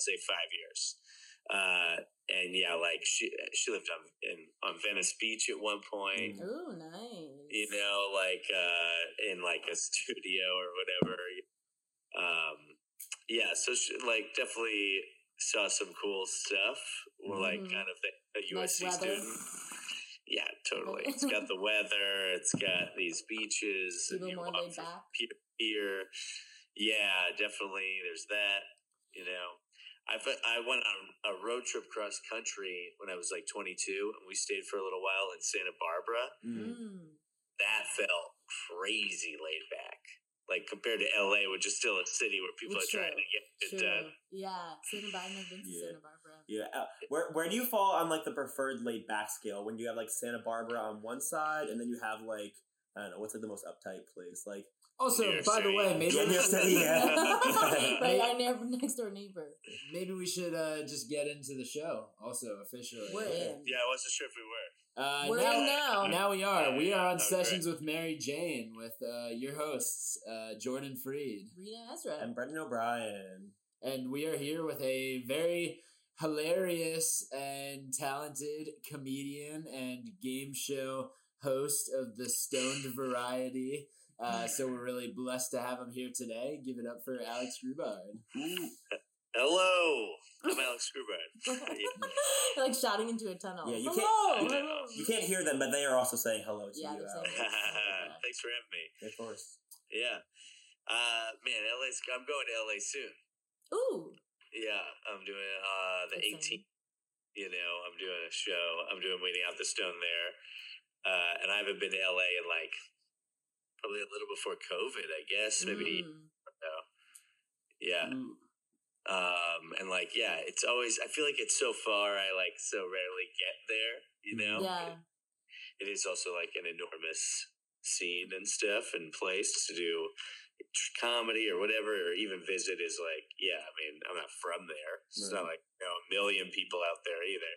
let's say five years. Uh, and yeah, like she she lived on in on Venice Beach at one point. Ooh, nice. You know, like uh, in like a studio or whatever. Um, yeah, so she, like definitely saw some cool stuff. We're like Mhm. kind of the, a USC weather. student. Yeah, totally. It's got the weather. It's got these beaches. People you more laid back. pier pier. Yeah, definitely. There's that. You know, I I went on a road trip cross country when I was like 22, and we stayed for a little while in Santa Barbara. Mm. Mm. That felt crazy laid back, like compared to LA, which is still a city where people It's are trying to get it True. done. Yeah. Santa Barbara. I've been to Yeah. Santa Barbara. Yeah. Uh, where where do you fall on like the preferred laid back scale when you have like Santa Barbara on one side and then you have like I don't know what's like the most uptight place like Also, New York by the way, maybe Yeah, New York City, yeah. right, our neighbor, next door neighbor. maybe we should uh, just get into the show. Also, officially, We're in. Yeah, I wasn't sure if we were. Uh, We're now, in now. Now we are. We are on Okay. sessions with Mary Jane with uh, your hosts, uh, Jordan Freed, Rita Ezra. and Brendan O'Brien. and we are here with a very hilarious and talented comedian and game show host of the Stoned Variety. Uh, so we're really blessed to have him here today. Give it up for Alex Grubard. Hello, I'm Alex Grubard. Yeah. like shouting into a tunnel. Yeah, you hello, can't- hello. You can't hear them, but they are also saying hello to Yeah, you. Alex. Thanks for having me. Of course. Yeah. Uh, man, LA's. I'm going to LA soon. Ooh. Yeah, I'm doing uh the That's 18th. You know, I'm doing a show. I'm doing Weeding Out the Stone there, uh, and I haven't been to LA in like probably a little before COVID. I guess maybe. Mm. Yeah. Ooh. Um, and like, yeah, it's always. I feel like it's so far. I like so rarely get there. You know. Yeah. It is also like an enormous scene and stuff and place to do comedy or whatever or even visit is like yeah i mean i'm not from there it's not like you know a million people out there either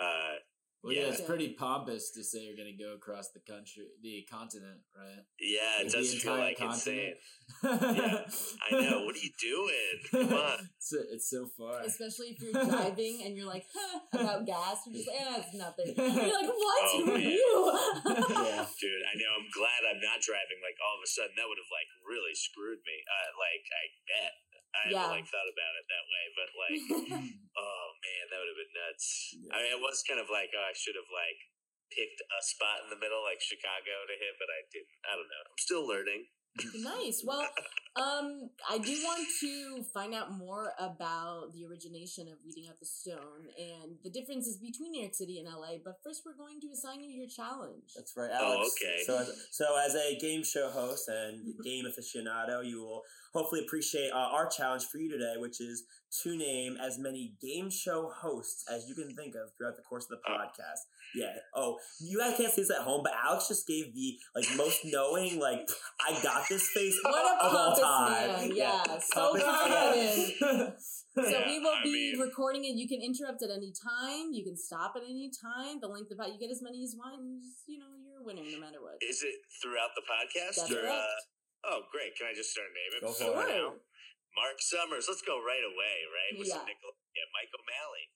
uh Well, yeah, Yeah. it's pretty pompous to say you're going to go across the country, the continent, right? yeah it Like the does feel entire like insane continent. i know what are you doing come on It's, it's so far. Especially if you're driving and you're like, huh, about gas, you're just like, ah, it's nothing. You're like, what? Oh, Who are you? Yeah. dude i know i'm glad i'm not driving like all of a sudden that would have like really screwed me uh like i bet i Yeah. haven't like thought about it that way but like Oh man, that would have been nuts. Yeah. I mean, it was kind of like, oh, I should have like picked a spot in the middle, like Chicago, to hit, but I didn't. I don't know. I'm still learning. Nice. Well, um, I do want to find out more about the origination of Weeding Out the Stone and the differences between New York City and LA. But first, we're going to assign you your challenge. That's right, Alex. Oh, Alex. okay. So, as, so as a game show host and game aficionado, you will hopefully appreciate uh, our challenge for you today, which is to name as many game show hosts as you can think of throughout the course of the Oh. podcast. Yeah. Oh, you guys can't see this at home, but Alex just gave the like most knowing, like I got this face What a of pompous time. man! Yeah, so confident. So Yeah, we will I be mean- recording it. You can interrupt at any time. You can stop at any time. The length of it, you get as many as you want. You know, you're a winner no matter what. Is it throughout the podcast? That's or, uh, oh, great. Can I just start naming? Go for it. Mark Summers. Let's go right away, right? With some Yeah. Nickel- yeah, Mike O'Malley.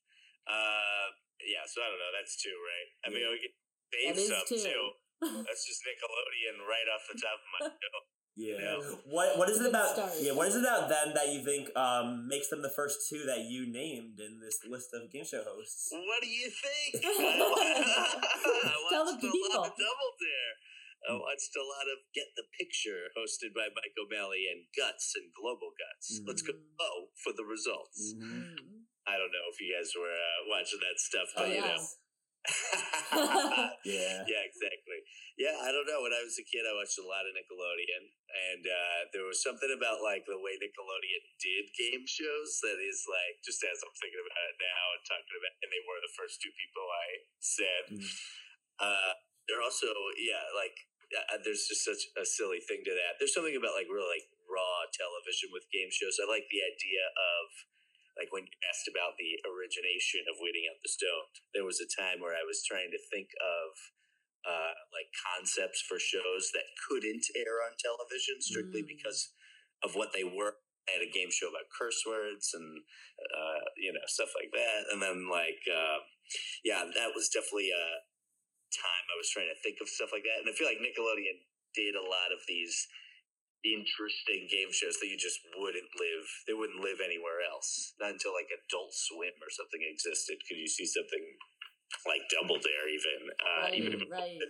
Uh, yeah, so I don't know. That's two, right? I mean, Yeah. we get Dave That is some two. too. That's just Nickelodeon right off the top of my dome. Yeah. Yeah. What What is it about? start. Yeah. What is it about them that you think um, makes them the first two that you named in this list of game show hosts? What do you think? I Tell the watched a lot people. of Double Dare. I watched a lot of Get the Picture, hosted by Mike O'Malley, and Guts and Global Guts. Let's go oh, for the results. Mm-hmm. Mm. I don't know if you guys were uh, watching that stuff, Oh, but you yeah. know. Yeah. yeah, exactly. Yeah, I don't know. When I was a kid, I watched a lot of Nickelodeon, and uh, there was something about like the way Nickelodeon did game shows that is like just as I'm thinking about it now and talking about, and they were the first two people I said. Mhm. Uh, they're also yeah, like uh, there's just such a silly thing to that. There's something about like real like raw television with game shows. I like the idea of like when you asked about the origination of Weeding Out the Stone, there was a time where I was trying to think of uh, like concepts for shows that couldn't air on television strictly Mm. because of what they were I had a game show about curse words and uh, you know stuff like that. And then like uh, yeah, that was definitely a time I was trying to think of stuff like that. And I feel like Nickelodeon did a lot of these interesting game shows that you just wouldn't live they wouldn't live anywhere else not until like adult swim or something existed could you see something like double dare even uh right, even if it right.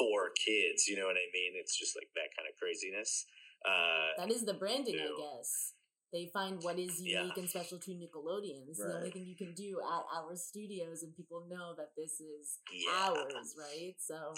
four kids you know what i mean it's just like that kind of craziness uh That is the branding, I guess. They find what is Yeah. unique and special to Nickelodeon. It's the only thing you can do at our studios, and people know that this is yeah ours, right? So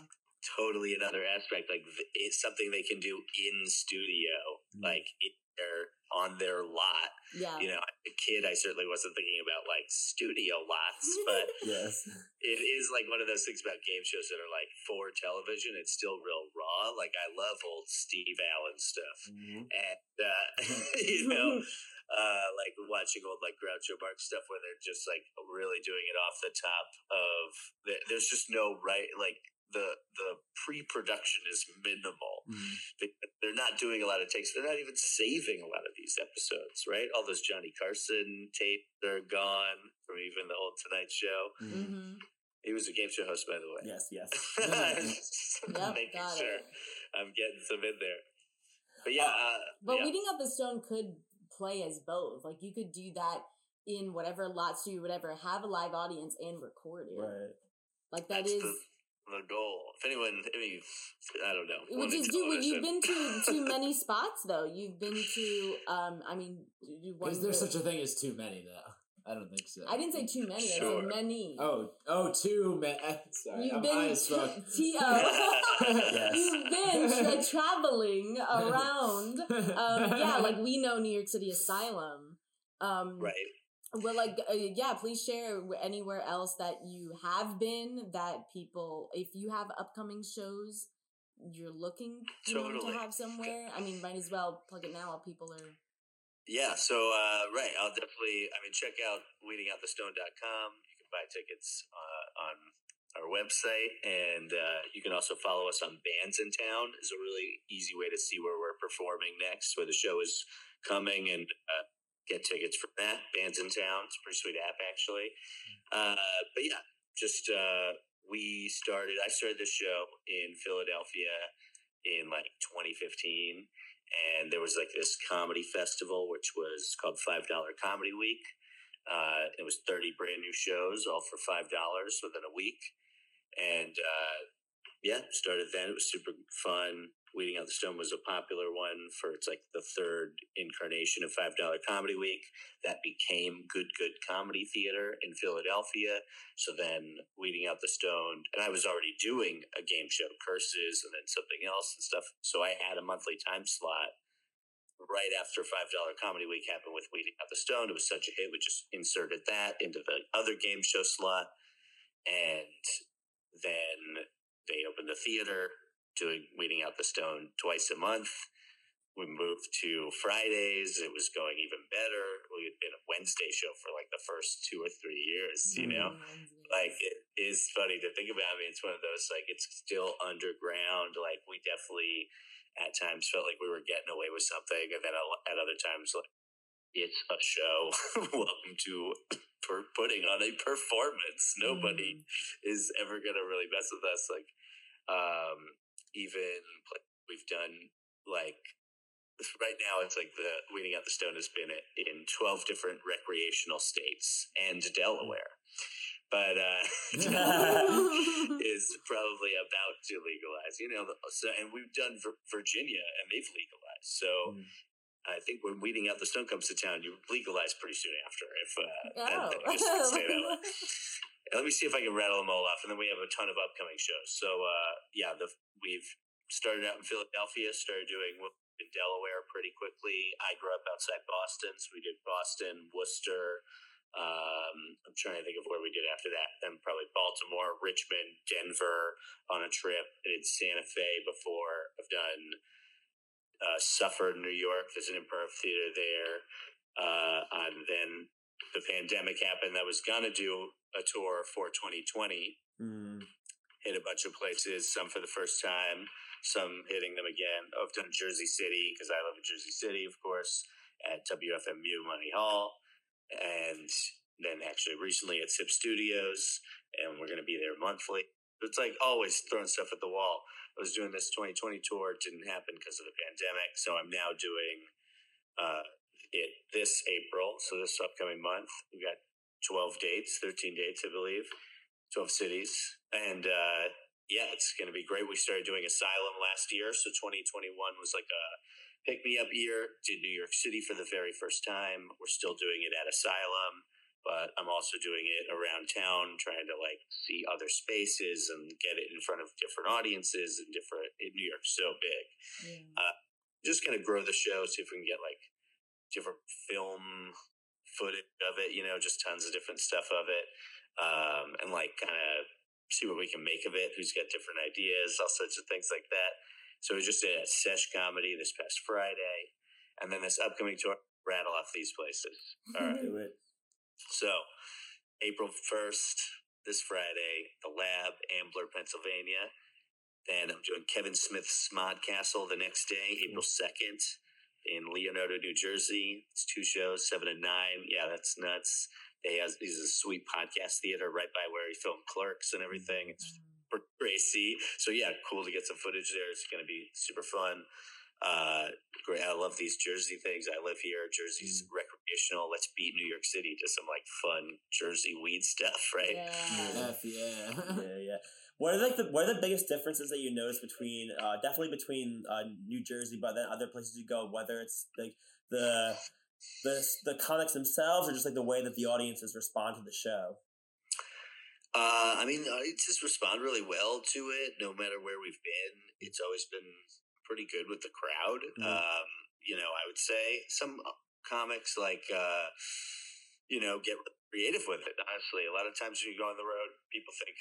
totally another aspect like it's something they can do in studio Mhm. like in their on their lot yeah, you know as a kid i certainly wasn't thinking about like studio lots but Yes. it is like one of those things about game shows that are like for television. It's still real raw. Like I love old Steve Allen stuff, Mhm. and uh, you know, uh, like watching old like Groucho Marx stuff where they're just like really doing it off the top of. The, there's just no right like the the pre-production is minimal. Mhm. They, they're not doing a lot of takes. They're not even saving a lot of these episodes, right? All those Johnny Carson tapes are gone from even the old Tonight Show. Mhm. hmm He was a game show host, by the way. Yes. Yes. Yep, Making got sure it. I'm getting some in there. But yeah, uh, But yeah. Weeding Out the Stone could play as both. Like you could do that in whatever lot studio, whatever, have a live audience and record it. Right. Like that That's is. the, the goal. If anyone, I mean, I don't know. Which women is do when you've been to too many spots though. You've been to um I mean you one Is there such a thing as too many though? I don't think so. I didn't say too many, I Sure. said many. Oh, oh, too many. Sorry, You've I'm been high as fuck. t- t-. Yes. You've been tra- traveling around. Um, yeah, like we know New York City Asylum. Um, right. Well, like, uh, yeah, please share anywhere else that you have been that people, if you have upcoming shows you're looking you know, to have somewhere, I mean, might as well plug it now while people are. Yeah, so uh, right, I'll definitely. I mean, check out weedingoutthestone.com. You can buy tickets uh, on our website, and uh, you can also follow us on Bands in Town. is a really easy way to see where we're performing next, where the show is coming, and uh, get tickets for that. Bands in Town. It's a pretty sweet app, actually. Uh, but yeah, just uh, we started. I started the show in Philadelphia in like 2015 and there was like this comedy festival which was called five dollar comedy week uh, it was 30 brand new shows all for five dollars within a week and uh, yeah started then it was super fun weeding out the stone was a popular one for it's like the third incarnation of five dollar comedy week. That became good good comedy theater in philadelphia. So then weeding out the stone and i was already doing a game show curses and then something else and stuff. So i had a monthly time slot right after five dollar comedy week happened with weeding out the stone. It was such a hit we just inserted that into the other game show slot. And then they opened the theater doing weeding out the stone twice a month we moved to Fridays. It was going even better. We had been a Wednesday show for like the first two or three years, you know? like it is funny to think about. I mean, it's one of those like it's still underground. Like we definitely at times felt like we were getting away with something, and then at other times like it's a show. Welcome to per- putting on a performance. Nobody is ever gonna really mess with us. Like um, even we've done like right now it's like the weeding out the stone has been in 12 different recreational states and delaware but uh is probably about to legalize you know so and we've done Vir- virginia and they've legalized so Mm. I think when weeding out the stone comes to town, you legalize pretty soon after. If uh, Oh. I- I just say that way. Let me see if I can rattle them all off, and then we have a ton of upcoming shows. So uh, yeah, the we've started out in Philadelphia, started doing in Delaware pretty quickly. I grew up outside Boston, so we did Boston, Worcester. Um, I'm trying to think of where we did after that. Then probably Baltimore, Richmond, Denver on a trip. I did Santa Fe before. I've done uh, Sufford, New York. There's an improv theater there. Uh, and then the pandemic happened. that was gonna do a tour for 2020 Mm. hit a bunch of places, some for the first time, some hitting them again. I've done Jersey City because I live in Jersey City, of course, at WFMU Monty Hall, and then actually recently at SIP Studios, and we're going to be there monthly. It's like always throwing stuff at the wall. I was doing this 2020 tour, it didn't happen because of the pandemic, so I'm now doing uh, it this April. So this upcoming month, We've got 12 dates, 13 dates, I believe, 12 cities, and uh, yeah, it's going to be great. We started doing Asylum last year, so 2021 was like a pick me up year. Did New York City for the very first time. We're still doing it at Asylum, but I'm also doing it around town, trying to like see other spaces and get it in front of different audiences and different. New York's so big. Yeah. Uh, just kind of grow the show, see if we can get like different film footage of it. You know, just tons of different stuff of it, um, and like kind of see what we can make of it. Who's got different ideas, all sorts of things like that. So we just did a sesh comedy this past Friday, and then this upcoming tour. Rattle off these places. All right. Do it. So, April 1st, this Friday, The Lab, Ambler, Pennsylvania. Then I'm doing Kevin Smith's Smodcastle the next day, April 2nd, in Leonardo, New Jersey. It's two shows, 7 and 9. Yeah, that's nuts. They has He's a sweet podcast theater right by where he filmed Clerks and everything. It's for Gracie. So, yeah, cool to get some footage there. It's going to be super fun. Uh, great. I love these Jersey things. I live here. Jersey's recreational. Let's beat New York City to some like fun Jersey weed stuff, right? Yeah. F yeah. yeah, yeah. What are like the what are the biggest differences that you notice between uh, definitely between uh, New Jersey, but then other places you go, whether it's like the the the comics themselves or just like the way that the audiences respond to the show. Uh, I mean, the audiences respond really well to it, no matter where we've been. It's always been pretty good with the crowd. Mhm. Um, you know, I would say some comics like, uh, you know, get creative with it. Honestly, a lot of times when you go on the road, people think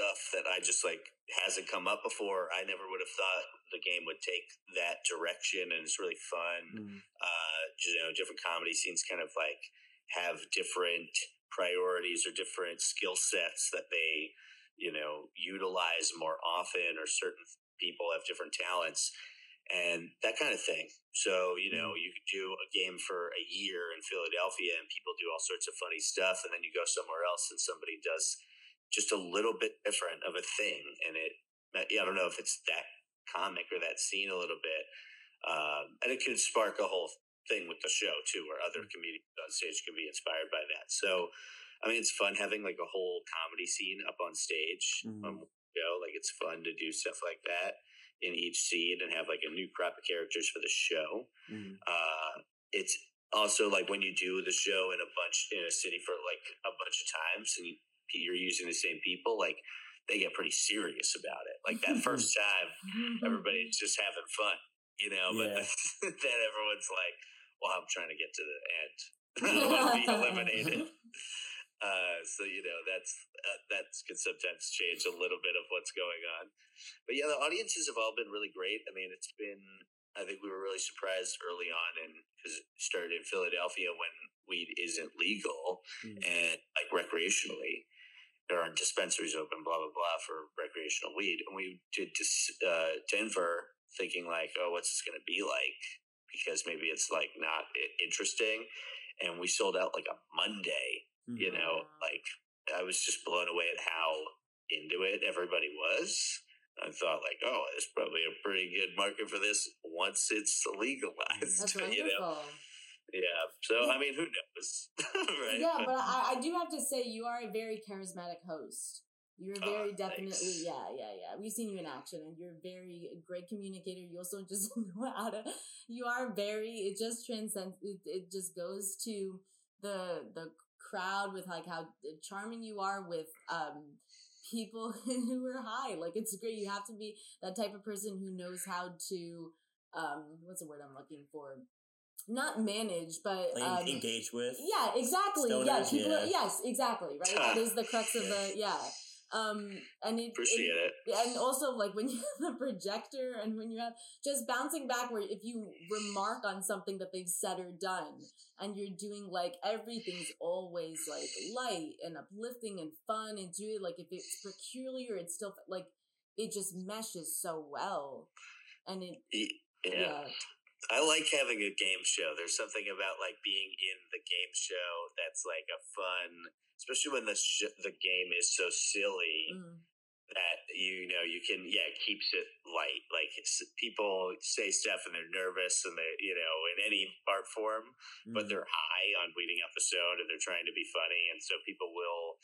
stuff that I just like hasn't come up before. I never would have thought the game would take that direction, and it's really fun uh, you know, different comedy scenes kind of like have different priorities or different skill sets that they, you know, utilize more often, or certain people have different talents and that kind of thing. So, you know, you could do a game for a year in Philadelphia and people do all sorts of funny stuff, and then you go somewhere else and somebody does just a little bit different of a thing. And it, yeah, I don't know if it's that comic or that scene a little bit. Um, and it can spark a whole thing with the show too, where other comedians on stage can be inspired by that. So, I mean, it's fun having like a whole comedy scene up on stage. Mhm. Um, you know, like it's fun to do stuff like that in each scene and have like a new crop of characters for the show. Mhm. Uh, it's also like when you do the show in a bunch in a city for like a bunch of times and you, you're using the same people, like they get pretty serious about it. Like that first time, everybody's just having fun, you know. But Yeah. then everyone's like, "Well, I'm trying to get to the end. I don't want to be eliminated." Uh, so you know that's uh, that can sometimes change a little bit of what's going on. But yeah, the audiences have all been really great. I mean, it's been. I think we were really surprised early on, and because it started in Philadelphia when weed isn't legal Mm. and like recreationally, there aren't dispensaries open, blah blah blah for recreational weed. And we did to uh, Denver, thinking like, oh, what's this going to be like? Because maybe it's like not interesting. And we sold out like a Monday. You know, like I was just blown away at how into it everybody was. I thought like, oh, there's probably a pretty good market for this once it's legalized. That's you know, wonderful. Yeah. So I mean, who knows, right? Yeah, but I, I do have to say you are a very charismatic host. You're Oh, very definitely thanks. yeah, yeah, yeah. We've seen you in action and you're very a great communicator. You also just know how to you are very it just transcends it, it just goes to the the crowd with like how charming you are with um people who are high. Like it's great. You have to be that type of person who knows how to um what's the word I'm looking for? Not manage, but Like, um, engage with. yeah, exactly. yeah, people. yeah. Yes, exactly. Right. that is the crux of the yeah. Um, and it, Appreciate it. and also like when you have a projector and when you have just bouncing back where if you remark on something that they've said or done and you're doing like everything's always like light and uplifting and fun and do it like if it's peculiar it's still like it just meshes so well and it Y- Yeah. yeah I like having a game show. There's something about like being in the game show that's like a fun, especially when the sh- the game is so silly Mm. that you know you can yeah it keeps it light. Like people say stuff and they're nervous and they you know in any art form, but Mm. they're high on the stone and they're trying to be funny, and so people will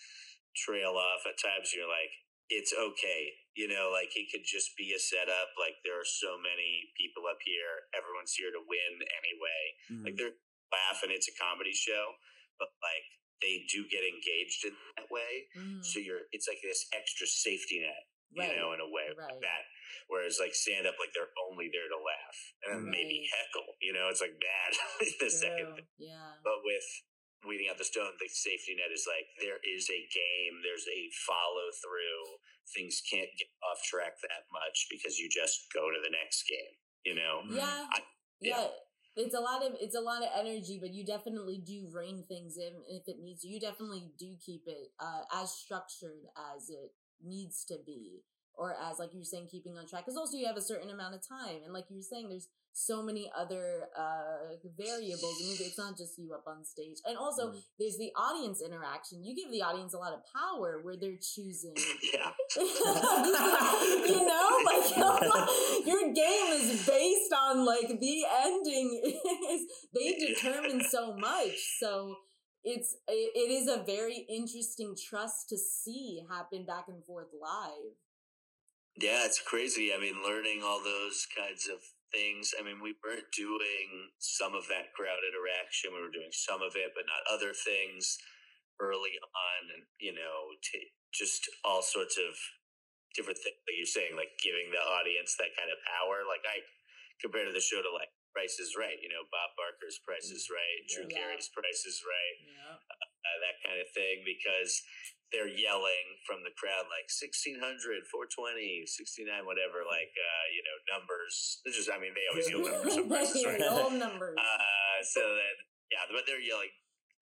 trail off at times. You're like, it's okay, you know, like it could just be a setup. Like there are so many people up here, everyone's here to win anyway. Mm. Like they're laughing, it's a comedy show, but like they do get engaged in that way. Mm. So you're, it's like this extra safety net, you Right. know, in a way Right. like that. Whereas like stand up, like they're only there to laugh and maybe Right. heckle, you know, it's like bad the second True. Yeah. but with weeding out the stone, the safety net is like there is a game, there's a follow through. Things can't get off track that much because you just go to the next game. You know, Yeah. I- yeah. yeah. It's a lot of it's a lot of energy, but you definitely do rein things in if it needs. You definitely do keep it uh, as structured as it needs to be, or as like you're saying, keeping on track. Because also you have a certain amount of time, and like you were saying, there's so many other uh variables. I mean, it's not just you up on stage, and also Mm. there's the audience interaction. You give the audience a lot of power where they're choosing yeah, you know, like your game is based on like the ending is they determine so much. So it's it, it is a very interesting trust to see happen back and forth live. yeah, it's crazy. I mean, learning all those kinds of things. I mean, we weren't doing some of that crowd interaction. We were doing some of it, but not other things early on, and you know, t- just all sorts of different things like you're saying, like giving the audience that kind of power. Like I compared to the show to like Price is Right, you know, Bob Barker's Price is Right, Drew Yeah. Carey's Price is Right, Yeah. uh, that kind of thing, because they're yelling from the crowd like 1600, 420, 69, whatever, like, uh, you know, numbers. This is, I mean, they always yell numbers on Price is Right. Old numbers. Uh, so that yeah, but they're yelling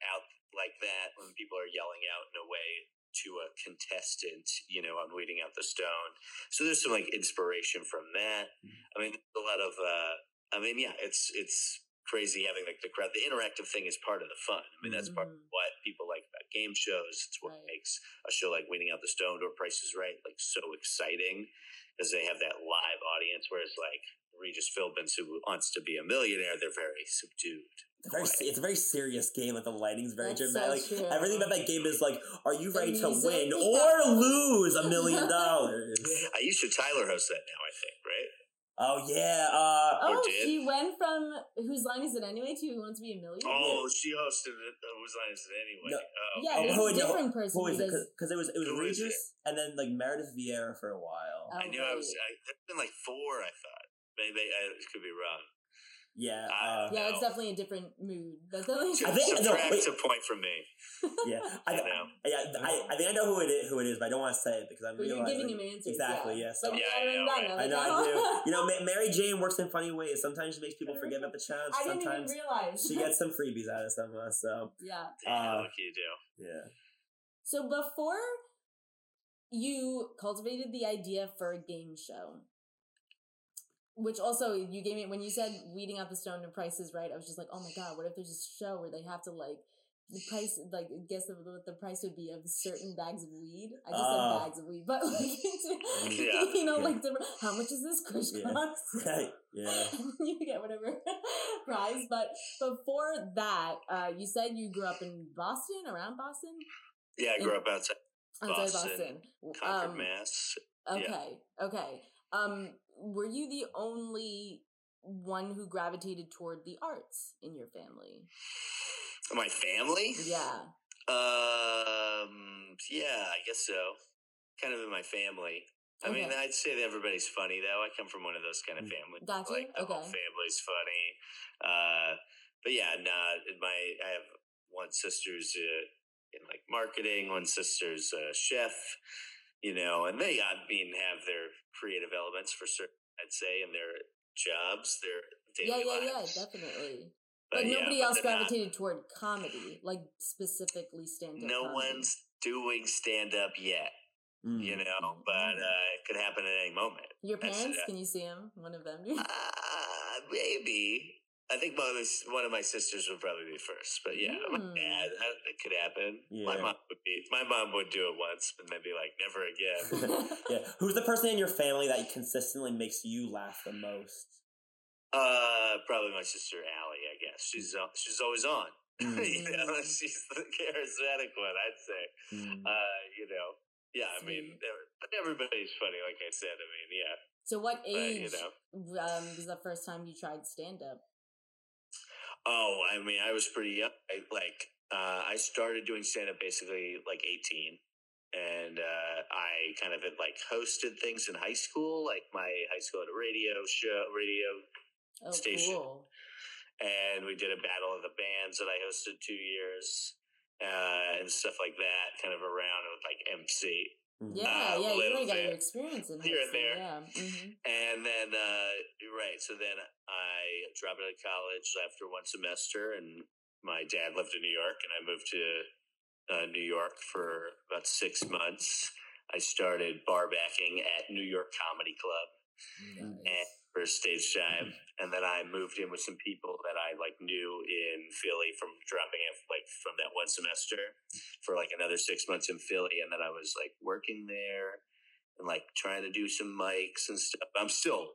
out like that when people are yelling out in a way to a contestant, you know, on weeding out the stone. So there's some like inspiration from that. I mean, a lot of uh I mean, yeah, it's it's crazy having like the crowd. The interactive thing is part of the fun. I mean, that's part of Mhm. what people like about game shows. It's what Right. makes a show like Weeding Out the Stoned or Price is Right like so exciting because they have that live audience. Whereas like Regis Philbins, who wants to be a millionaire, they're very subdued. It's a very, it's a very serious game. Like the lighting's very That's so dramatic. true. Like, everything about that game is like, are you The ready to win or lose a million dollars? I used to Tyler host that now, I think, right? Oh yeah. Uh, oh, did? she went from whose line is it anyway to who wants to be a millionaire? Oh, she hosted it. Uh, whose line is it anyway? No. Oh, yeah, oh, there's who a is different person who is who it? Because it was it was Who is Regis and then like Meredith Vieira for a while. Oh, I knew I was. right. I, there's been like four, I thought. Maybe I could be wrong. Yeah. Uh, Yeah, it's definitely a different mood. That's definitely. I think- no, Subtract wait. a point from me. yeah. I, I know. yeah. I, I think I know who it is. Who it is, but I don't want to say it because I'm But you're realizing giving him answers. exactly. Yeah, Yeah. So But Yeah, I know, gotta I know I do. You know, Ma- Mary Jane works in funny ways. Sometimes she makes people forget about the challenge. I didn't even Sometimes realize. she gets some freebies out of some of us. So yeah. Damn, Uh, look you do. yeah. So before you cultivated the idea for a game show, which also you gave me when you said weeding out the stone and Price is Right, I was just like, oh my god, what if there's a show where they have to like the price, like guess of what the price would be of certain bags of weed. I just Oh. said bags of weed, but like, Yeah. you know, Yeah. like different. How much is this kush Yeah. cost? Right. Yeah. you get whatever prize. But before that, uh, you said you grew up in Boston, around Boston, Yeah, I grew up outside outside Boston, Boston. Concord, Um, Mass. Okay, okay. Um, were you the only one who gravitated toward the arts in your family? My family? Yeah. Um, yeah, I guess so. Kind of in my family. I mean, I'd say that everybody's funny though. I come from one of those kind of Mm. families. Got you? Like the whole Okay. family's funny. Uh, but yeah, nah. In my I have one sister's uh, in like marketing. One sister's a chef. You know, and they I mean have their creative elements for certain. I'd say in their jobs, their Yeah, daily yeah, yeah, lives. definitely. But But nobody but else they're not- gravitated toward comedy, like specifically stand up. no one's doing stand up yet. Mm. you know, but uh, it could happen at any moment. Your That's- parents? uh, Can you see them? One of them. Uh, maybe. I think one of, my, one of my sisters would probably be first, but yeah, my Hmm. dad, that could happen. My mom would be. My mom would do it once, and then be like, never again. yeah. Who's the person in your family that consistently makes you laugh the most? uh, probably my sister Allie. I guess she's uh, she's always on. Mm. you know, she's the charismatic one. I'd say. Mm. Uh, you know, yeah. I mean, everybody's funny. Like I said. I mean, yeah. so, what But you know. um, was the first time you tried stand up? Oh, I mean, I was pretty young. I, like, uh, I started doing stand up basically like 18. And uh, I kind of had like hosted things in high school. Like, my high school had a radio show, radio, Oh, Station. cool. and we did a battle of the bands that I hosted two years uh, and stuff like that, kind of around with like MC. Mm. Yeah, Uh, yeah, you really got your experience in Here and there. Yeah. hmm And then, uh, right. So then I dropped out of college after one semester, and my dad lived in New York, and I moved to uh, New York for about six months. I started bar backing at New York Comedy Club and Nice. for stage time, and then I moved in with some people that I like knew in Philly from dropping it like from that one semester for like another six months in Philly, and then I was like working there and like trying to do some mics and stuff. I'm still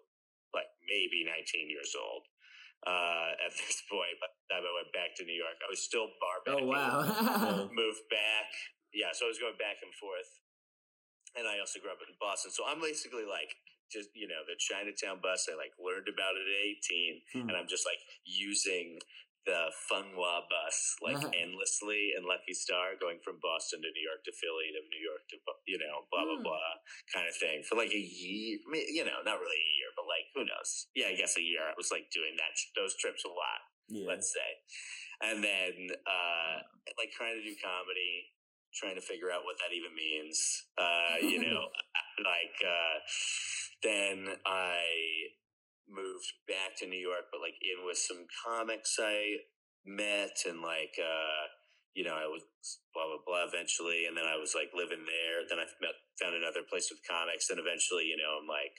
like maybe 19 years old uh, at this point. By the time I went back to New York, I was still bar Oh backing wow. moved back. Yeah, so I was going back and forth. And I also grew up in Boston. So I'm basically like just, you know, the Chinatown bus. I like learned about it at 18 Hmm. and I'm just like using the Fung Wah bus like Uh-huh. endlessly and Lucky Star going from Boston to New York to Philly to New York to, you know, blah, blah, Hmm. blah kind of thing for like a year. You know, not really a year, but like who knows? Yeah, I guess a year. I was like doing that, those trips a lot Yeah. let's say. And then uh like trying to do comedy, trying to figure out what that even means. Uh, you know, like uh then I moved back to New York, but like in with some comics I met and like uh you know, I was blah blah blah eventually, and then I was like living there. Then I met found another place with comics, and eventually, you know, I'm like,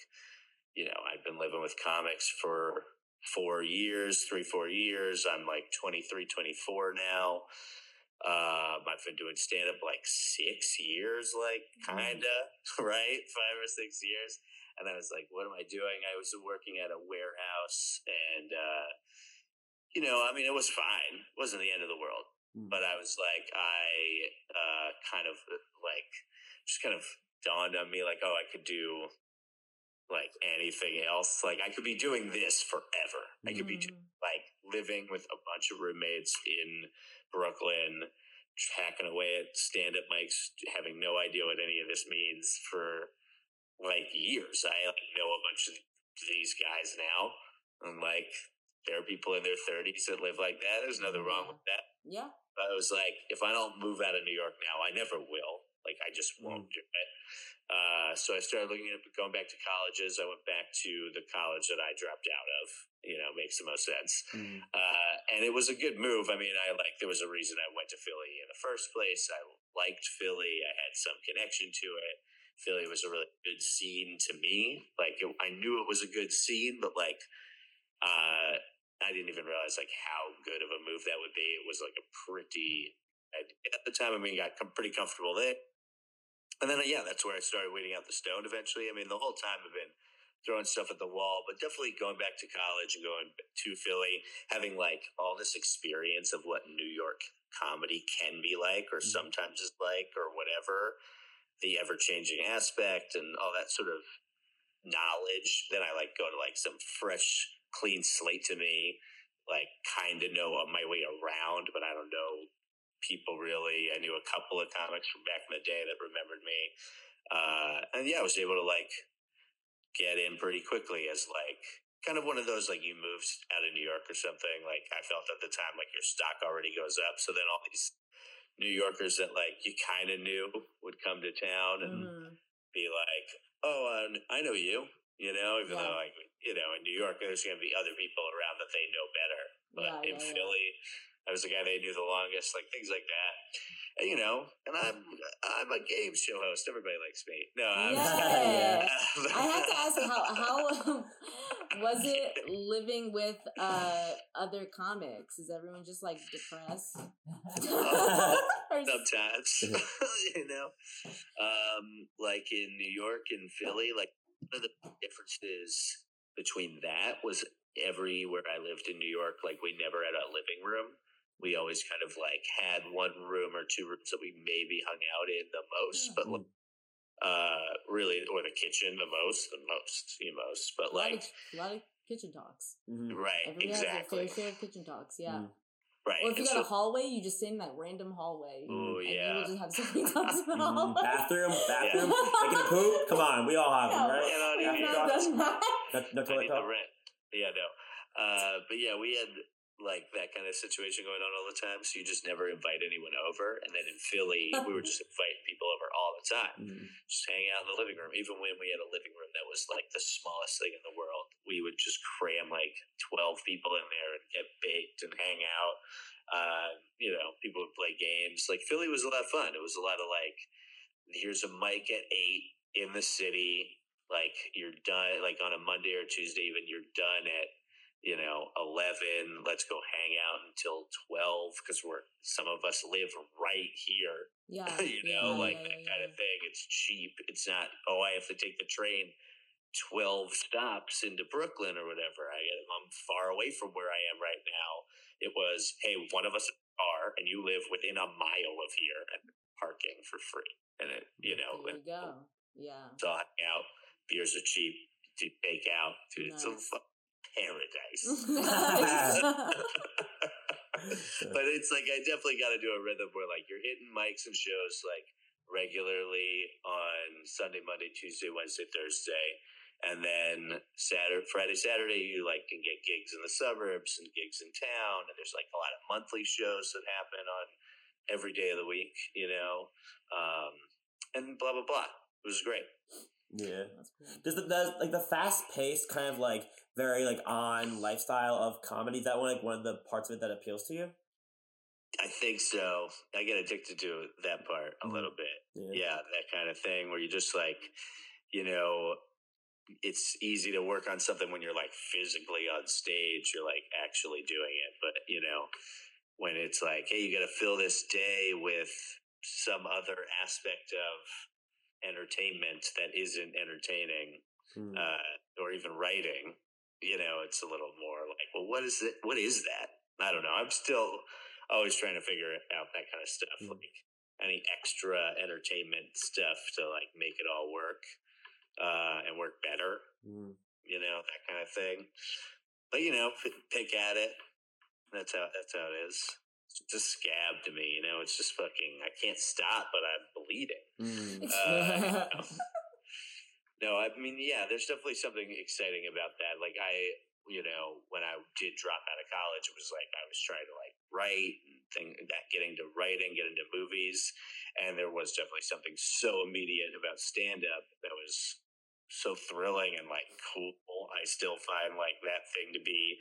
you know, I've been living with comics for four years, three, four years. I'm like 23, 24 now. Um, I've been doing stand up like six years, like kinda, right? Five or six years. And I was like, what am I doing? I was working at a warehouse and, uh, you know, I mean, it was fine. It wasn't the end of the world. Mm. But I was like, I, uh, kind of like, just kind of dawned on me like, oh, I could do like anything else. Like I could be doing this forever. I could be Mhm. like living with a bunch of roommates in Brooklyn, hacking away at stand up mics, having no idea what any of this means for like years. I like, know a bunch of these guys now. And like, there are people in their 30s that live like that. There's nothing wrong with that. Yeah. But I was like, if I don't move out of New York now, I never will. Like, I just won't do it. Uh, so I started looking at going back to colleges. I went back to the college that I dropped out of. You know, makes the most sense. Mm. Uh, and it was a good move. I mean, I like there was a reason I went to Philly in the first place. I liked Philly. I had some connection to it. Philly was a really good scene to me. Like it, I knew it was a good scene, but like uh, I didn't even realize like how good of a move that would be. It was like a pretty at the time. I mean, got com- pretty comfortable there. And then yeah, that's where I started weeding out the stone. Eventually, I mean, the whole time I've been throwing stuff at the wall, but definitely going back to college and going to Philly, having like all this experience of what New York comedy can be like, or Mhm. sometimes is like, or whatever, the ever changing aspect and all that sort of knowledge. Then I like go to like some fresh, clean slate to me, like kind of know my way around, but I don't know people really. I knew a couple of comics from back in the day that remembered me. Uh, and yeah, I was able to like get in pretty quickly as like kind of one of those like you moved out of New York or something. Like I felt at the time like your stock already goes up. So then all these New Yorkers that like you kind of knew would come to town and Mhm. be like, "Oh, uh, I know you," you know. Even Yeah. though like you know in New York there's going to be other people around that they know better, but Yeah, in. Philly, I was the guy they knew the longest, like things like that. And, you know, and I'm I'm a game show host. Everybody likes me. No, I'm. Uh, I have to ask how how was it living with uh other comics? Is everyone just like depressed? Sometimes you know um like in new york and philly like one of the differences between that was everywhere i lived in new york like we never had a living room we always kind of like had one room or two rooms that we maybe hung out in the most but like, uh really or the kitchen the most the most the most but a lot, like of, a lot of kitchen talks. Mhm. right Everyone has exactly their fair share of kitchen talks. Yeah. Mm. right Or if you And got a hallway, you just sit in that random hallway. oh and yeah You just have so many talks in the Mhm. hallway. Bathroom, bathroom, taking a poop. Come on, we all have them, right? Yeah, no, I've yeah, not Bathroom done that. talks? No, no I toilet need the talk. rent. Yeah, no. Uh, but yeah, we had like that kind of situation going on all the time. So you just never invite anyone over. And then in Philly, we were just inviting people over all the time, Mhm. just hang out in the living room. Even when we had a living room that was like the smallest thing in the world, we would just cram like 12 people in there and get baked and hang out. Uh, you know, people would play games. Like Philly was a lot of fun. It was a lot of like, here's a mic at eight in the city. Like you're done, like on a Monday or Tuesday, even you're done at, you know, 11. Let's go hang out until 12 because we're, some of us live right here, Yeah. you know, yeah, like yeah, that yeah, kind of thing. It's cheap. It's not, oh, I have to take the train 12 stops into Brooklyn or whatever. I, get. I'm far away from where I am right now. It was, hey, one of us is in a car and you live within a mile of here and parking for free. And it, you know, There you go. Yeah. so hang out. Beers are cheap. Do take out, dude. It's a Nice. fu- paradise. But it's like I definitely got to do a rhythm where like you're hitting mics and shows like regularly on Sunday, Monday, Tuesday, Wednesday, Thursday, and then Saturday, Friday, Saturday you like can get gigs in the suburbs and gigs in town, and there's like a lot of monthly shows that happen on every day of the week, you know, um, and blah blah blah. It was great. Yeah. That's cool. Does the, does like the fast paced kind of like very like on lifestyle of comedy is that one like one of the parts of it that appeals to you? I think so. I get addicted to that part a Mhm. little bit. yeah, that kind of thing where you just like, you know, it's easy to work on something when you're like physically on stage, you're like actually doing it. But, you know, when it's like, hey, you got to fill this day with some other aspect of entertainment that isn't entertaining Mm. uh, or even writing, you know, it's a little more like, well, what is it? What is that? I don't know. I'm still always trying to figure out that kind of stuff, Mm. like any extra entertainment stuff to like make it all work uh, and work better, Mm. you know, that kind of thing. But you know, p- pick at it. That's how that's how it is. It's just a scab to me, you know. It's just fucking. I can't stop, but I'm bleeding. Mm. Uh, no, I mean, yeah, there's definitely something exciting about that. Like, I, you know, when I did drop out of college, it was like I was trying to like write and thing that getting to writing, get into movies, and there was definitely something so immediate about stand up that was so thrilling and like cool. I still find like that thing to be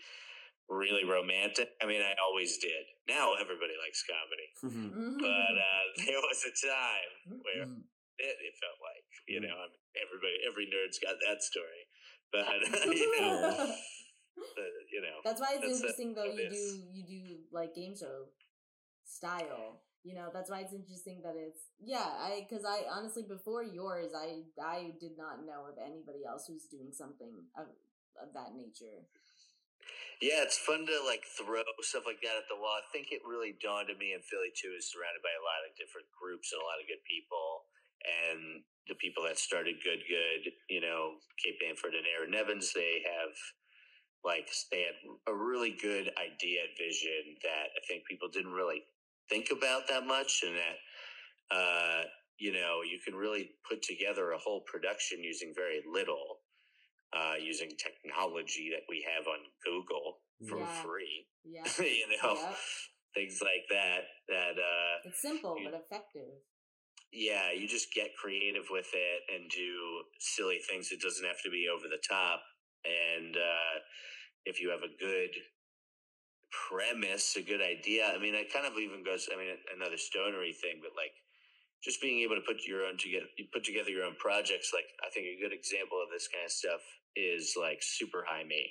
really romantic. I mean, I always did. Now everybody likes comedy, Mhm. but uh, there was a time where Mm. It, it felt like you Mm. know I mean, everybody every nerd's got that story but you know uh, you know That's why it's That's it. interesting though. You do you do like game show style. You know, that's why it's interesting that it's yeah. I because I honestly before yours, I I did not know of anybody else who's doing something of of that nature. yeah it's fun to like throw stuff like that at the wall i think it really dawned on me in philly too is surrounded by a lot of different groups and a lot of good people and the people that started good good you know kate banford and aaron nevins they have like they had a really good idea and vision that i think people didn't really think about that much and that uh you know you can really put together a whole production using very little uh using technology that we have on google for Yeah. free Yeah, you know Yep. things like that that uh it's simple You- but effective. Yeah, you just get creative with it and do silly things. It doesn't have to be over the top. And uh, if you have a good premise, a good idea, I mean, it kind of even goes. I mean, another stonery thing, but like just being able to put your own together, you put together your own projects. Like I think a good example of this kind of stuff is like super high me.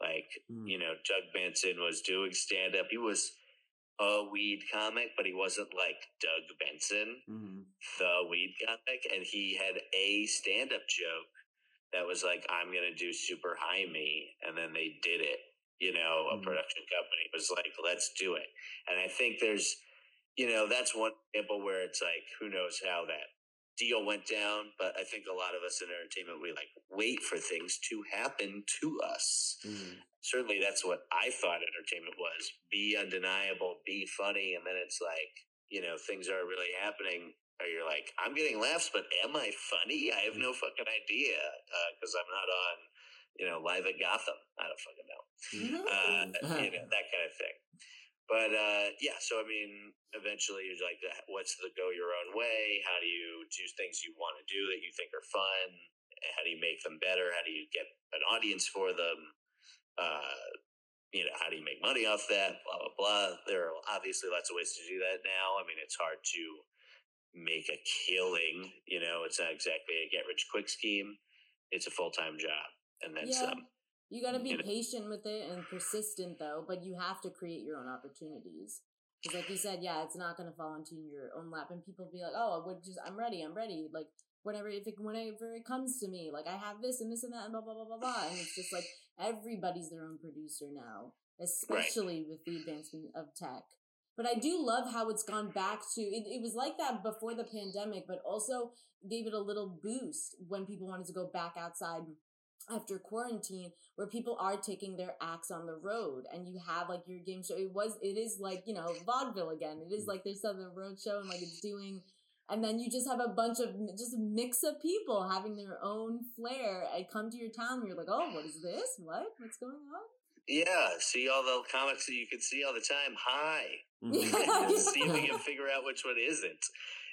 Like, Mm. you know, Doug Benson was doing stand up. He was a weed comic, but he wasn't like Doug Benson, Mhm. the weed comic. And he had a stand up joke that was like, I'm going to do super high me. And then they did it. You know, a Mhm. production company was like, let's do it. And I think there's, you know, that's one example where it's like, who knows how that deal went down. But I think a lot of us in entertainment, we like wait for things to happen to us Mhm. certainly that's what I thought entertainment was. Be undeniable, be funny, and then it's like, you know, things aren't really happening. Or you're like, I'm getting laughs, but am I funny? I have no fucking idea because I'm not on, you know, live at Gotham. I don't fucking know. Mhm. Uh, you know, that kind of thing. But uh, yeah, so I mean, eventually you're like, what's the go your own way? How do you do things you want to do that you think are fun? How do you make them better? How do you get an audience for them? uh, you know, how do you make money off that? Blah blah blah. There are obviously lots of ways to do that now. I mean, it's hard to make a killing. You know, it's not exactly a get rich quick scheme. It's a full time job, and then Yeah. some. You got to be patient with it and persistent though, but you have to create your own opportunities. Because like you said, yeah, it's not going to fall into your own lap, and people be like, "Oh, I would just, I'm ready, I'm ready." Like whenever, if it, whenever it comes to me, like I have this and this and that and blah blah blah blah blah, and it's just like everybody's their own producer now, especially with the advancement of tech. But I do love how it's gone back to it, it was like that before the pandemic, but also gave it a little boost when people wanted to go back outside after quarantine where people are taking their acts on the road and you have like your game show. It was it is like you know vaudeville again. It is like there's the road show and like it's doing and then you just have a bunch of just a mix of people having their own flair. And come to your town and you're like oh what is this? What? What's going on? Yeah, see all the comics that you can see all the time. Hi. see if we can figure out which one isn't.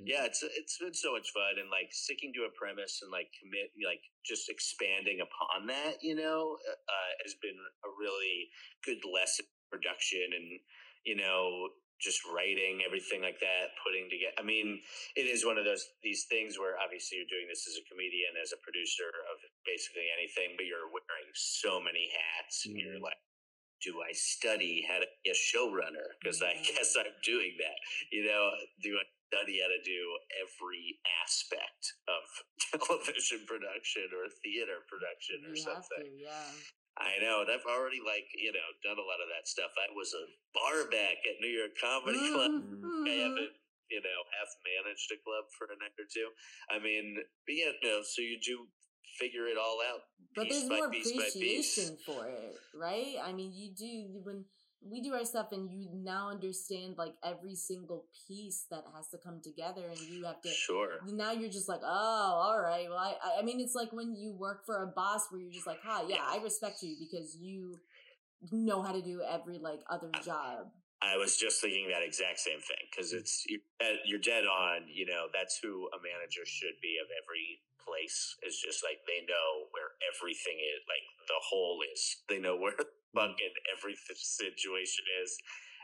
Yeah, it's it's been so much fun and like sticking to a premise and like commit like just expanding upon that. You know, uh, has been a really good lesson production and you know just writing everything like that, putting together. I mean, it is one of those these things where obviously you're doing this as a comedian, as a producer of basically anything, but you're wearing so many hats, and you're Mhm. like do I study how to be a showrunner? Because I mm. guess I'm doing that. You know, do I study how to do every aspect of television production or theater production or you have something? to yeah I know, and I've already like you know done a lot of that stuff. I was a barback at New York Comedy Club. Mhm. I mm-hmm. haven't you know half managed a club for a night or two. I mean, but yeah, no. So you do figure it all out but there's more appreciation for it right i mean you do when we do our stuff and you now understand like every single piece that has to come together and you have to Sure. now you're just like oh all right well I, I- I mean it's like when you work for a boss where you're just like hi yeah i respect you because you know how to do every like other job I was just thinking that exact same thing because mm. it's you're dead- you're dead on. You know, that's who a manager should be of every place. Is just like they know where everything is, like the whole is. They know where fucking every situation is,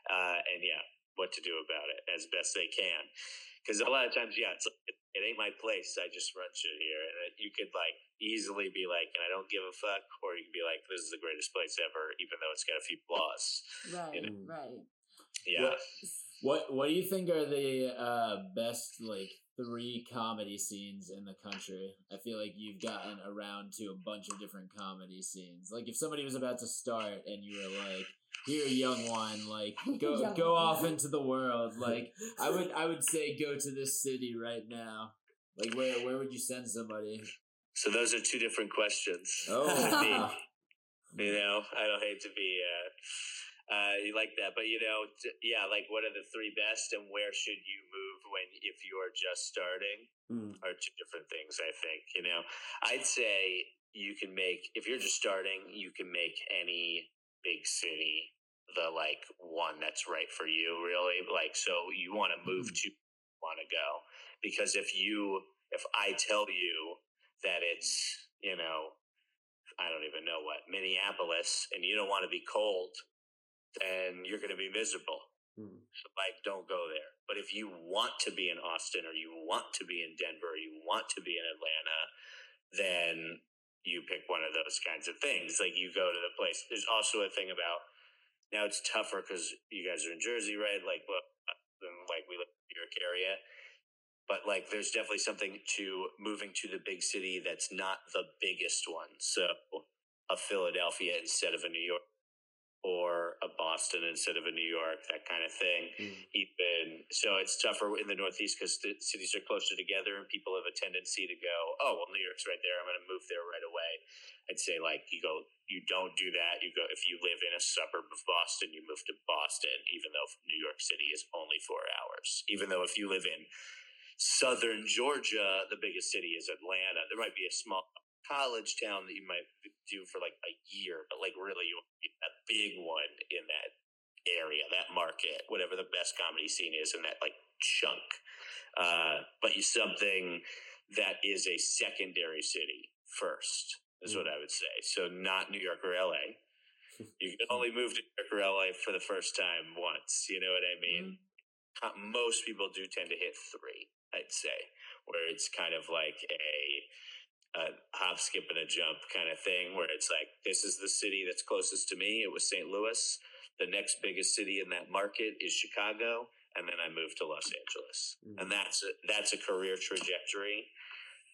uh, and yeah, what to do about it as best they can. Because a lot of times, yeah, it's like, it, it ain't my place. I just run shit here, and it, you could like easily be like, and I don't give a fuck, or you can be like, this is the greatest place ever, even though it's got a few flaws. right know. right Yeah. What, what What do you think are the uh, best like three comedy scenes in the country? I feel like you've gotten around to a bunch of different comedy scenes. Like if somebody was about to start and you were like, "Here, young one, like go Young go one. off into the world." Like I would I would say go to this city right now. Like where where would you send somebody? So those are two different questions. Oh. you know, I don't hate to be uh, uh, you like that, but you know, t- yeah, like what are the three best, and where should you move when if you are just starting? Mm. Are two different things. I think you know. I'd say you can make if you're just starting, you can make any big city the like one that's right for you. Really, like so you want to move to want to go because if you if I tell you that it's you know I don't even know what Minneapolis and you don't want to be cold, then you're going to be miserable. Mm. So, like, don't go there. But if you want to be in Austin or you want to be in Denver or you want to be in Atlanta, then you pick one of those kinds of things. Like you go to the place. There's also a thing about now it's tougher because you guys are in Jersey, right? Like, well, like we live in the New York area. But like, there's definitely something to moving to the big city that's not the biggest one. So a Philadelphia instead of a New York, or a Boston instead of a New York, that kind of thing. Mm. Even so, it's tougher in the Northeast because the cities are closer together, and people have a tendency to go, "Oh, well, New York's right there. I'm going to move there right away." I'd say like you go, you don't do that. You go if you live in a suburb of Boston, you move to Boston, even though New York City is only four hours. Even though if you live in southern Georgia, the biggest city is Atlanta. There might be a small college town that you might do for like a year, but like really you want to be a big one in that area, that market, whatever the best comedy scene is in that like chunk. Uh, but you something that is a secondary city first is what I would say. So not New York or LA. You can only move to New York or LA for the first time once. You know what I mean? Uh, Most people do tend to hit three, I'd say, where it's kind of like a a hop, skip, and a jump kind of thing, where it's like, this is the city that's closest to me. It was St. Louis. The next biggest city in that market is Chicago, and then I moved to Los Angeles, Mhm. and that's a, that's a career trajectory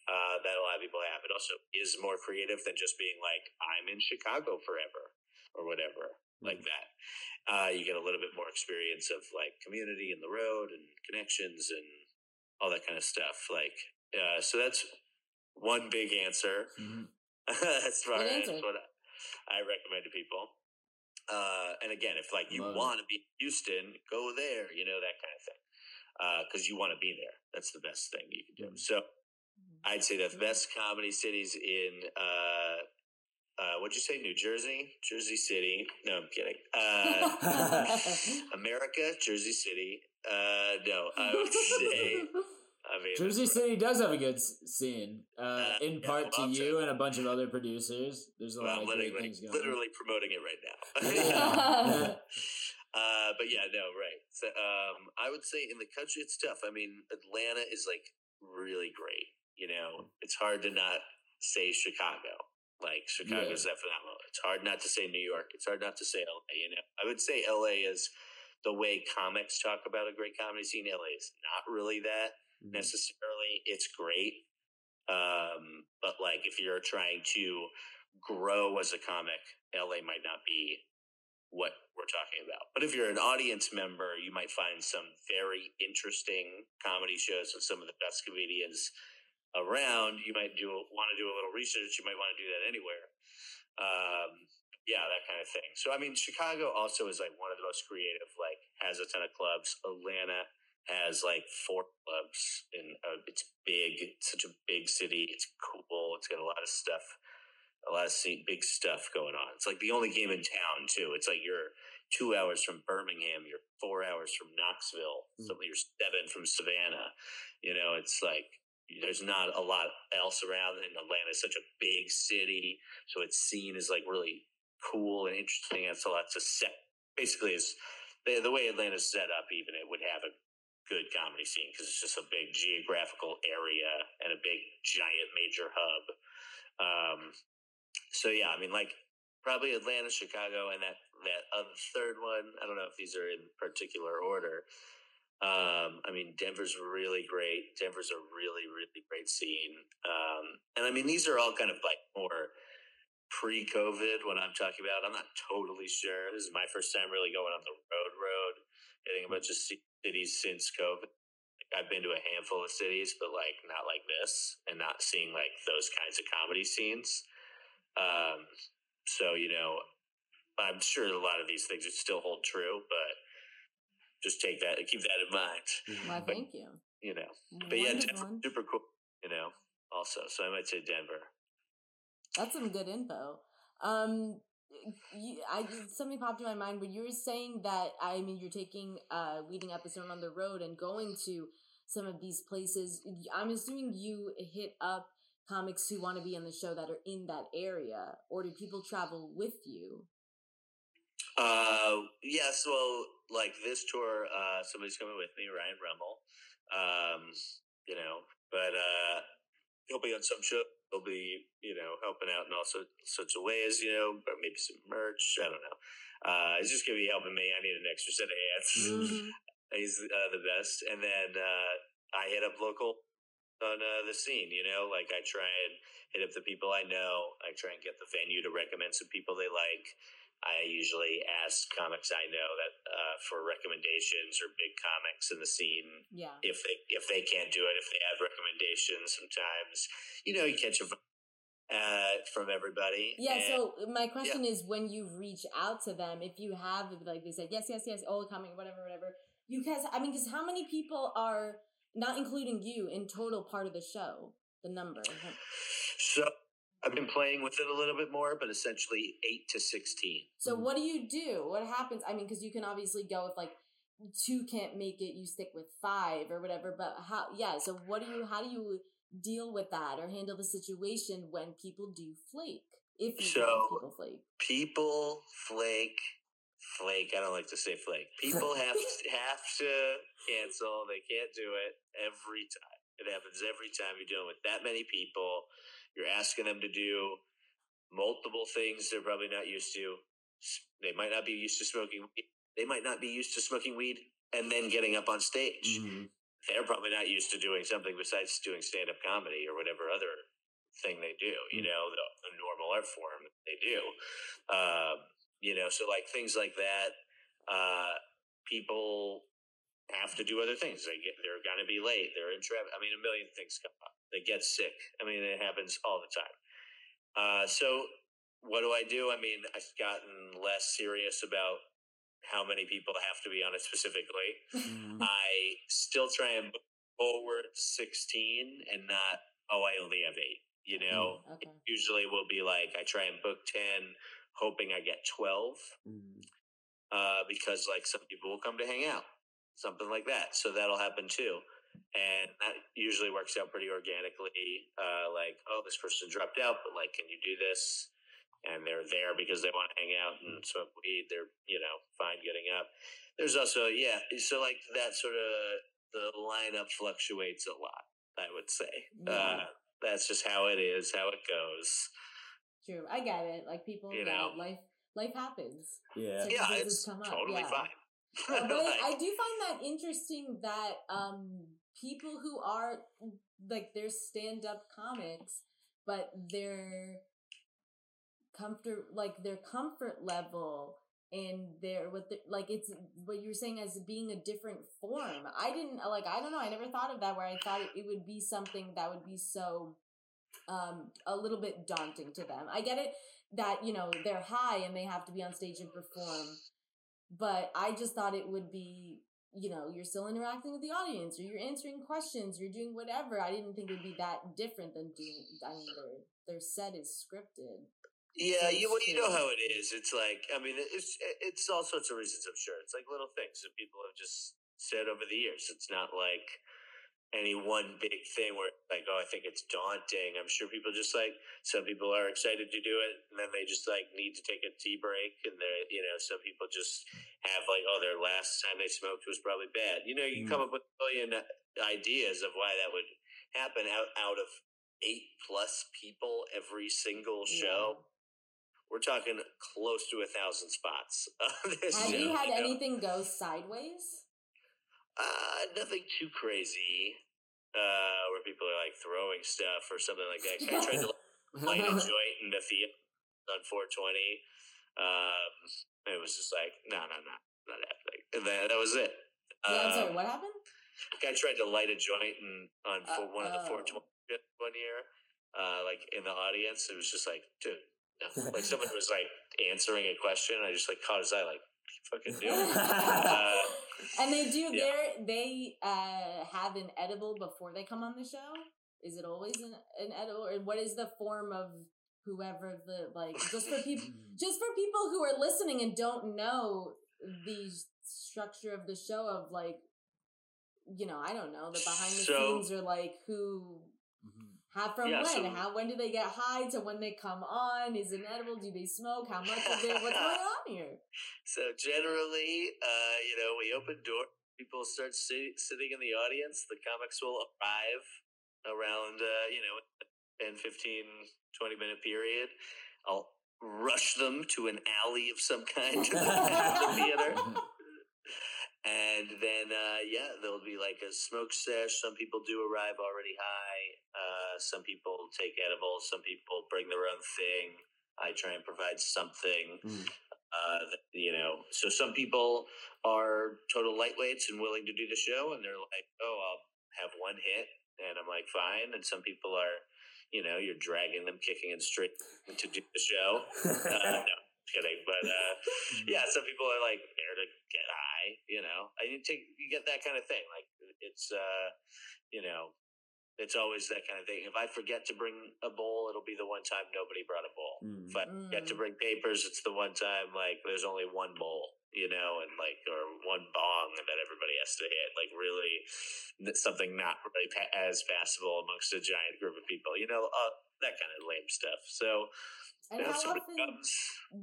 uh, that a lot of people have. It also is more creative than just being like, I'm in Chicago forever or whatever like that. Uh, you get a little bit more experience of like community and the road and connections and all that kind of stuff. Like, uh, so that's one big answer Mhm. as far Good as answer. what I, I recommend to people. Uh, and again, if like you want to be in Houston, go there, you know, that kind of thing. Because you want to be there. That's the best thing you can do. Mhm. So I'd say the best comedy cities in, uh, uh, what'd you say, New Jersey? Jersey City. No, I'm kidding. Uh, America, Jersey City. Uh, no, I would say, I mean, Jersey City does have a good scene, uh, Uh, in yeah, part to well, you and a bunch of other producers. There's a Well, lot of great things going literally promoting it right now. on. uh, but yeah, no, right. So, um, I would say in the country, it's tough. I mean, Atlanta is like really great. You know, it's hard to not say Chicago. Like Chicago's that phenomenal. It's hard not to say New York. It's hard not to say LA. You know, I would say LA is the way comics talk about a great comedy scene. LA is not really that. Necessarily. It's great. Um, but like if you're trying to grow as a comic, LA might not be what we're talking about. But if you're an audience member, you might find some very interesting comedy shows with some of the best comedians around. You might do want to do a little research. You might want to do that anywhere. Um, yeah, that kind of thing. So I mean, Chicago also is like one of the most creative. Like has a ton of clubs. Atlanta has like four clubs, and uh, it's big. It's such a big city. It's cool. It's got a lot of stuff, a lot of big stuff going on. It's like the only game in town too. It's like you're two hours from Birmingham. You're four hours from Knoxville. Mm. So you're seven from Savannah. You know, it's like there's not a lot else around, and Atlanta is such a big city, so it's seen as like really cool and interesting. It's a lot to set. Basically, is the, the way Atlanta's set up. Even it would have a good comedy scene because it's just a big geographical area and a big giant major hub. Um, so yeah, I mean, like probably Atlanta, Chicago, and that that other third one. I don't know if these are in particular order. Um, I mean, Denver's really great. Denver's a really, really great scene. Um, and I mean, these are all kind of like more pre-COVID. When I'm talking about, I'm not totally sure. This is my first time really going on the road, road, hitting a bunch of cities since COVID. Like, I've been to a handful of cities, but like not like this, and not seeing like those kinds of comedy scenes. Um, so you know, I'm sure a lot of these things would still hold true, but just take that, and keep that in mind. Why, thank you. You know, but yeah, Denver, super cool. You know, also, so I might say Denver. That's some good info. Um, you, I something popped in my mind when you were saying that. I mean, you're taking uh leading episode on the road and going to some of these places. I'm assuming you hit up comics who want to be on the show that are in that area, or do people travel with you? Uh, yes. Well, like this tour, uh, somebody's coming with me, Ryan Rummel. Um, you know, but uh, he'll be on some show will be, you know, helping out in all sorts, sorts of ways, you know, or maybe some merch. I don't know. Uh, he's just going to be helping me. I need an extra set of hands. Mhm. He's uh, the best. And then uh, I hit up local on uh, the scene, you know, like I try and hit up the people I know. I try and get the venue to recommend some people they like. I usually ask comics I know that uh, for recommendations or big comics in the scene Yeah. if they if they can't do it, if they have recommendations, sometimes you know you catch a uh, from everybody. Yeah, and- so my question is when you reach out to them, if you have like they said yes, yes, yes, all coming, whatever, whatever. You guys, I mean, because how many people are not including you in total part of the show? The number. so I've been playing with it a little bit more, but essentially eight to sixteen. So Mhm. what do you do? What happens? I mean, because you can obviously go with like two can't make it, you stick with five or whatever. But how? Yeah. So what do you? How do you deal with that or handle the situation when people do flake? If you So- so, people flake. People flake, flake. I don't like to say flake. People have to, have to cancel. They can't do it every time. It happens every time you're dealing with that many people. You're asking them to do multiple things they're probably not used to. They might not be used to smoking. weed. They might not be used to smoking weed and then getting up on stage. Mhm. They're probably not used to doing something besides doing stand up comedy or whatever other thing they do, you Mm. know, the, the normal art form they do. Um, you know, so like things like that, uh, people have to do other things. They get, they're going to be late. They're in traffic. I mean, a million things come up. They get sick. I mean, it happens all the time. Uh, so what do I do? I mean, I've gotten less serious about how many people have to be on it specifically. Mhm. I still try and book forward 16 and not, oh, I only have eight. You know, Okay. usually will be like, I try and book 10, hoping I get 12 Mhm. uh, because like some people will come to hang out, something like that. So that'll happen too. And that usually works out pretty organically. Uh, like, oh, this person dropped out, but like, can you do this? And they're there because they want to hang out and smoke weed. They're, you know, fine getting up. There's also, yeah, so like that sort of the lineup fluctuates a lot, I would say. Yeah. Uh, that's just how it is, how it goes. True. I get it. Like people, You yeah, know. life life happens. Yeah. Yeah. Yeah, it's come up, totally yeah. fine. Uh, but Like- I, I do find that interesting that um people who are like they're stand up comics, but their comfort like their comfort level and their what the, like it's what you were saying as being a different form. I didn't like I don't know. I never thought of that where I thought it would be something that would be so um a little bit daunting to them. I get it that you know they're high and they have to be on stage and perform but I just thought it would be, you know, you're still interacting with the audience or you're answering questions, you're doing whatever. I didn't think it would be that different than doing. I mean, their their set is scripted. Yeah, you well, you know how it is. It's like I mean, it's it's all sorts of reasons. I'm sure it's like little things that people have just said over the years. It's not like any one big thing where like oh I think it's daunting. I'm sure people just like some people are excited to do it and then they just like need to take a tea break and they are you know some people just have like oh their last time they smoked was probably bad. You know you Mm. come up with a million ideas of why that would happen out out of eight plus people every single show we're talking close to a thousand spots. on this Have show, you had know. anything go sideways? Uh, nothing too crazy. Uh, where people are like throwing stuff or something like that. I tried to light a joint in the theater on 420. Um, it was just like, no, no, no, not happening. And then that was it. yeah, I'm sorry. Um, What happened? guy tried to light a joint in, on Uh, one of the oh. 420 one year. Uh, like in the audience, it was just like, dude, no. like someone was like answering a question. I just like caught his eye, like, what you fucking doing? uh, And they do. yeah. They uh have an edible before they come on the show. Is it always an, an edible, or what is the form of whoever the like? Just for people, just for people who are listening and don't know the structure of the show of like you know i don't know the behind the So- scenes or like who Have from Yeah, when so- how when do they get high to when they come on is it edible do they smoke how much of it what's going on here So generally, uh, you know, we open door. People start si- sitting in the audience. The comics will arrive around, uh, you know, 10, 15, 20 minute period. I'll rush them to an alley of some kind to the back of the theater. And then, uh, yeah, there'll be like a smoke sesh. Some people do arrive already high. Uh, some people take edibles. Some people bring their own thing. I try and provide something. Mm. Uh, you know, so some people are total lightweights and willing to do the show, and they're like, "Oh, I'll have one hit," and I'm like, "Fine." And some people are, you know, you're dragging them kicking and straight to do the show. Uh, no, kidding, but uh, yeah, some people are like there to get high. You know, I you take you get that kind of thing. Like it's, uh, you know, it's always that kind of thing. If I forget to bring a bowl, it'll be the one time nobody brought a bowl. Mm. If I forget to Mm. bring papers, it's the one time like there's only one bowl, you know, and like or one bong that everybody has to hit. Like really, something not really pa- as passable amongst a giant group of people, you know, uh, that kind of lame stuff. So And you how somebody often comes,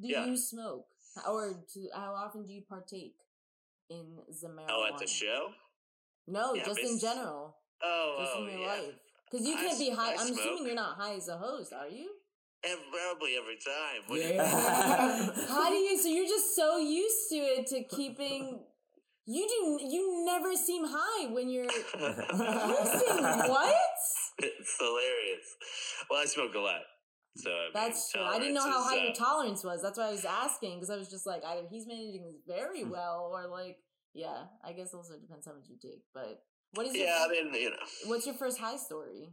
do yeah. you smoke, or to, how often do you partake in the marijuana? oh, at the show. No, Yeah, just in general, Oh, just oh, in your yeah. life. Because you can't be high. I I'm assuming you're not high as a host, are you? And probably every time. What do you- Yeah. How do you? So you're just so used to it to keeping. You do. You never seem high when you're. You seem what? it's hilarious. Well, I smoke a lot, so That's true. I didn't know how high is, your uh, tolerance was. That's why I was asking because I was just like, either he's managing this very Hmm. well, or like, yeah. I guess also depends how much you take. But what is Yeah, I mean, you know. What's your first high story?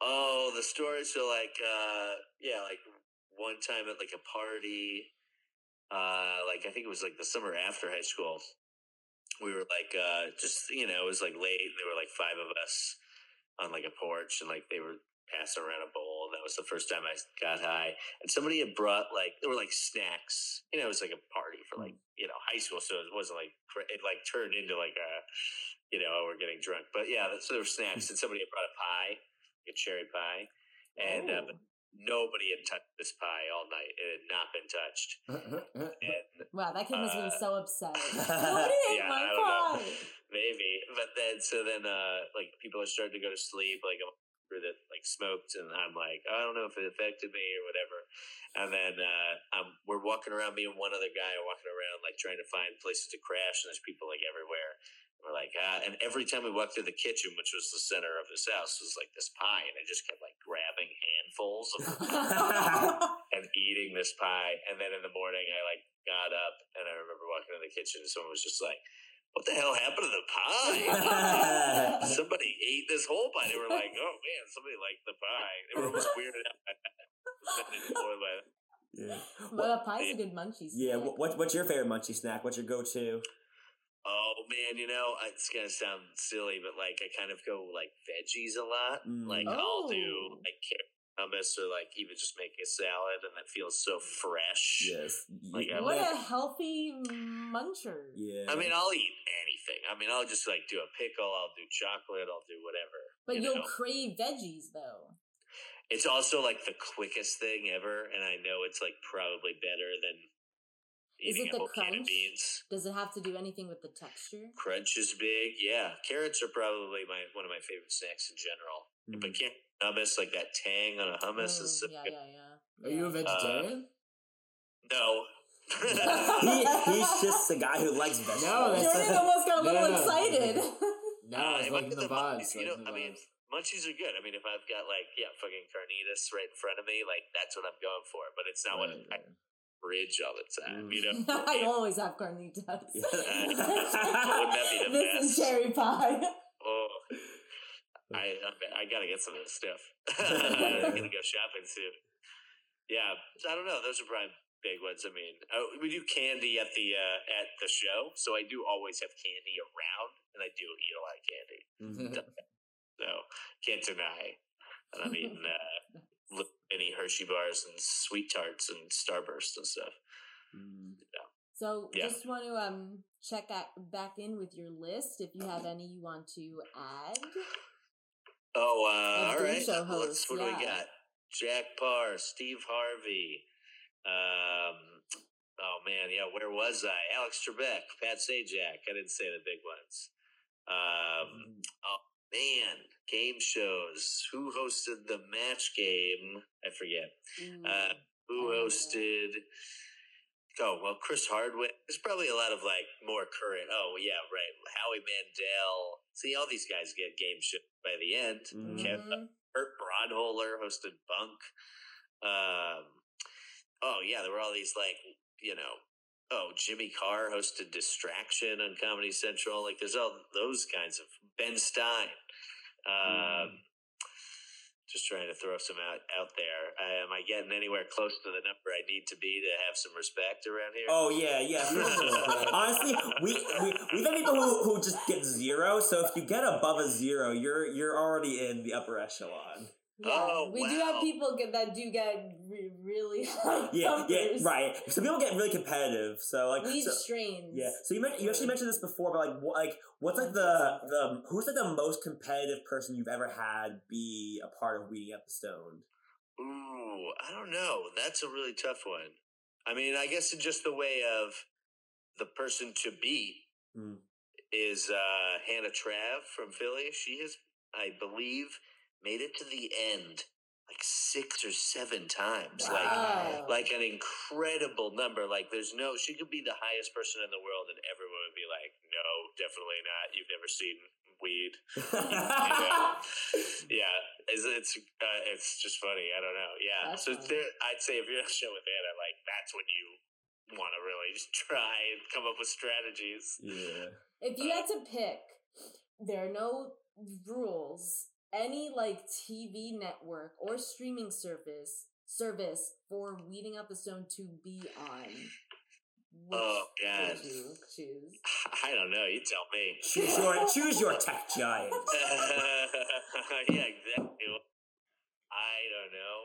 Oh, the story. So, like, uh, yeah, like one time at like a party, uh, like I think it was like the summer after high school. We were like, uh, just you know, it was like late. There were like five of us on like a porch, and like they were passing around a bowl. That was the first time I got high. And somebody had brought like there were like snacks. You know, it was like a party for like you know high school, so it wasn't like it like turned into like a you know oh, we're getting drunk. But yeah, so there were snacks, and somebody had brought a pie, a cherry pie, and uh, but nobody had touched this pie all night. It had not been touched. And Wow, that kid must have been Uh, so upset. Nobody ate yeah, my don't know. pie. Maybe, but then so then uh like people are starting to go to sleep. Like I'm through that like smoked, and I'm like I don't know if it affected me or whatever. And then uh um we're walking around. Me and one other guy are walking around like trying to find places to crash, and there's people like everywhere. And We're like ah, and every time we walked through the kitchen, which was the center of this house, was like this pie, and I just kept like grabbing handfuls of and eating this pie. And then in the morning, I like got up and I remember walking in the kitchen and someone was just like, what the hell happened to the pie? somebody ate this whole pie. They were like, oh man, somebody liked the pie. They were almost weirded out. by that. Then they told me, yeah. Well, pie's a good munchie. Yeah. snack. wh- What, what's your favorite munchie snack? What's your go-to? Oh man, you know, it's gonna sound silly, but like I kind of go like veggies a lot. Mm. Like I'll do Oh. like carrot hummus or like even just make a salad and it feels so fresh. Yes. Like, Y- I What like- a healthy muncher. yeah. I mean, I'll eat anything. I mean, I'll just like do a pickle. I'll do chocolate. I'll do whatever. But you you'll know? crave veggies though. It's also like the quickest thing ever, and I know it's like probably better than Is eating it the whole can of crunch? beans. Does it have to do anything with the texture? Crunch is big. Yeah, carrots are probably my one of my favorite snacks in general. Mm. But carrot hummus, like that tang on a hummus, is so Mm, yeah, good. yeah, yeah. Are you a Yeah. vegetarian? No. he, he's just the guy who likes vegetables. No, that's- Jordan almost got a little no, no. excited. No, Uh, it's I like get the the vibes. you know, the I mean, vibes. munchies are good. I mean, if I've got like yeah, fucking carnitas right in front of me, like that's what I'm going for. But it's not what Right, I right. Bridge all the time. Mm. You know. I always have carnitas. Wouldn't that be the this best? cherry pie. Oh, I I gotta get some of this stuff. I'm gonna go shopping soon. Yeah, I don't know. Those are probably big ones. I mean, uh, we do candy at the uh, at the show, so I do always have candy around, and I do eat a lot of candy. Mhm. So can't deny that I'm eating uh, little mini Hershey bars and sweet tarts and Starburst and stuff. Mm. So Yeah. just want to um check out, back in with your list if you have any you want to add. Oh, uh, Of all show Let's, hosts, what do we got? Jack Paar, Steve Harvey. Um, oh man, yeah. Where was I? Alex Trebek, Pat Sajak. I didn't say the big ones. Um, Mm. oh, man, game shows. Who hosted the match game? I forget. Ooh. Uh, who I hosted? Oh well, Chris Hardwick. There's probably a lot of like more current. Oh yeah, right. Howie Mandel. See, all these guys get game show by the end. Mhm. Kev- Mhm. Kurt Braunohler hosted Bunk. Um, oh yeah, there were all these like you know. Oh, Jimmy Carr hosted Distraction on Comedy Central. Like, there's all those kinds of Ben Stein. Um, Just trying to throw some out out there. Uh, am I getting anywhere close to the number I need to be to have some respect around here? Oh yeah, yeah. Honestly, we we we've had people who, who just get zero. So if you get above a zero, you're you're already in the upper echelon. Yeah, Oh, we do have people get, that do get re- really high Yeah, yeah, right. So people get really competitive. So like, We've so, strains. yeah. So you mentioned you actually mentioned this before, but like, what, like, what's like the the who's like the most competitive person you've ever had be a part of Weeding Out the Stoned? Ooh, I don't know. That's a really tough one. I mean, I guess in just the way of the person to beat Hmm. is uh, Hannah Trav from Philly. She has, I believe, made it to the end like six or seven times. Like Wow. like an incredible number. Like there's no she could be the highest person in the world and everyone would be like, No, definitely not. You've never seen weed. yeah. It's it's uh, it's just funny. I don't know. Yeah. That's so there I'd say if you're on a show with Anna, like that's when you want to really just try and come up with strategies. yeah. If you had to pick, there are no rules. Any like TV network or streaming service service for Weeding Out the Stone to be on. Which Oh, God. would you choose? I don't know. You tell me. Choose your choose your tech giant. yeah, exactly. I don't know.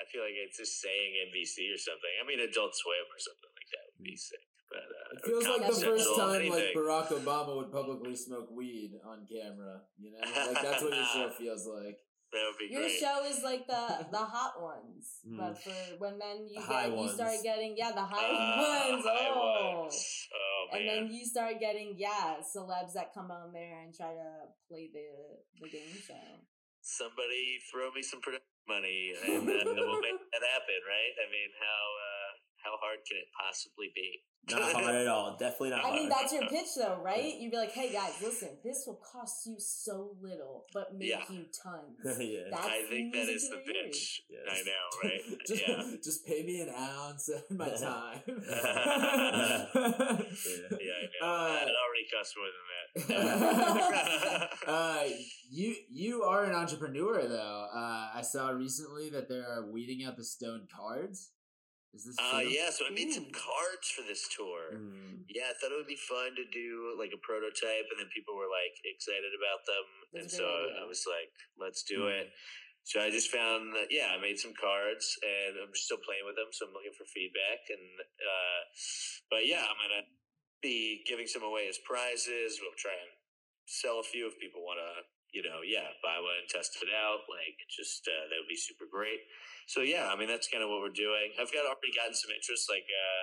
I feel like it's just saying NBC or something. I mean, Adult Swim or something like that would be hmm. sick. But uh, It feels like the first time like. Barack Obama would publicly smoke weed on camera. You know, like that's what your show feels like. that would be Your great. show is like the the hot ones, Mm. but for when then you The get you start getting yeah the high Ah, ones high oh ones. Oh man. and then you start getting yeah celebs that come on there and try to play the the game show. Somebody throw me some production money, and uh, we'll make that happen. Right? I mean, how uh, how hard can it possibly be? Not hard at all. Definitely not hard. I hard. mean that's your pitch though, right? You'd be like, hey guys, listen, this will cost you so little, but make Yeah. you tons. yeah. That's I think that music is to the their pitch. Yes. I know, right? just, yeah. just pay me an ounce of my time. Yeah. Yeah, I know. Uh, it already costs more than that. uh, you you are an entrepreneur though. Uh, I saw recently that they are weeding out the stone cards. Is this Uh, yeah, so I made some cards for this tour. Mm. Yeah, I thought it would be fun to do like a prototype, and then people were like excited about them, and That's a so idea. I was like, "Let's do Mm. it." So I just found that yeah, I made some cards, and I'm still playing with them. So I'm looking for feedback, and uh, but yeah, I'm gonna be giving some away as prizes. We'll try and sell a few if people want to, you know, yeah, buy one and test it out. Like, just uh, that would be super great. So yeah, I mean that's kind of what we're doing. I've got already gotten some interest. Like, uh,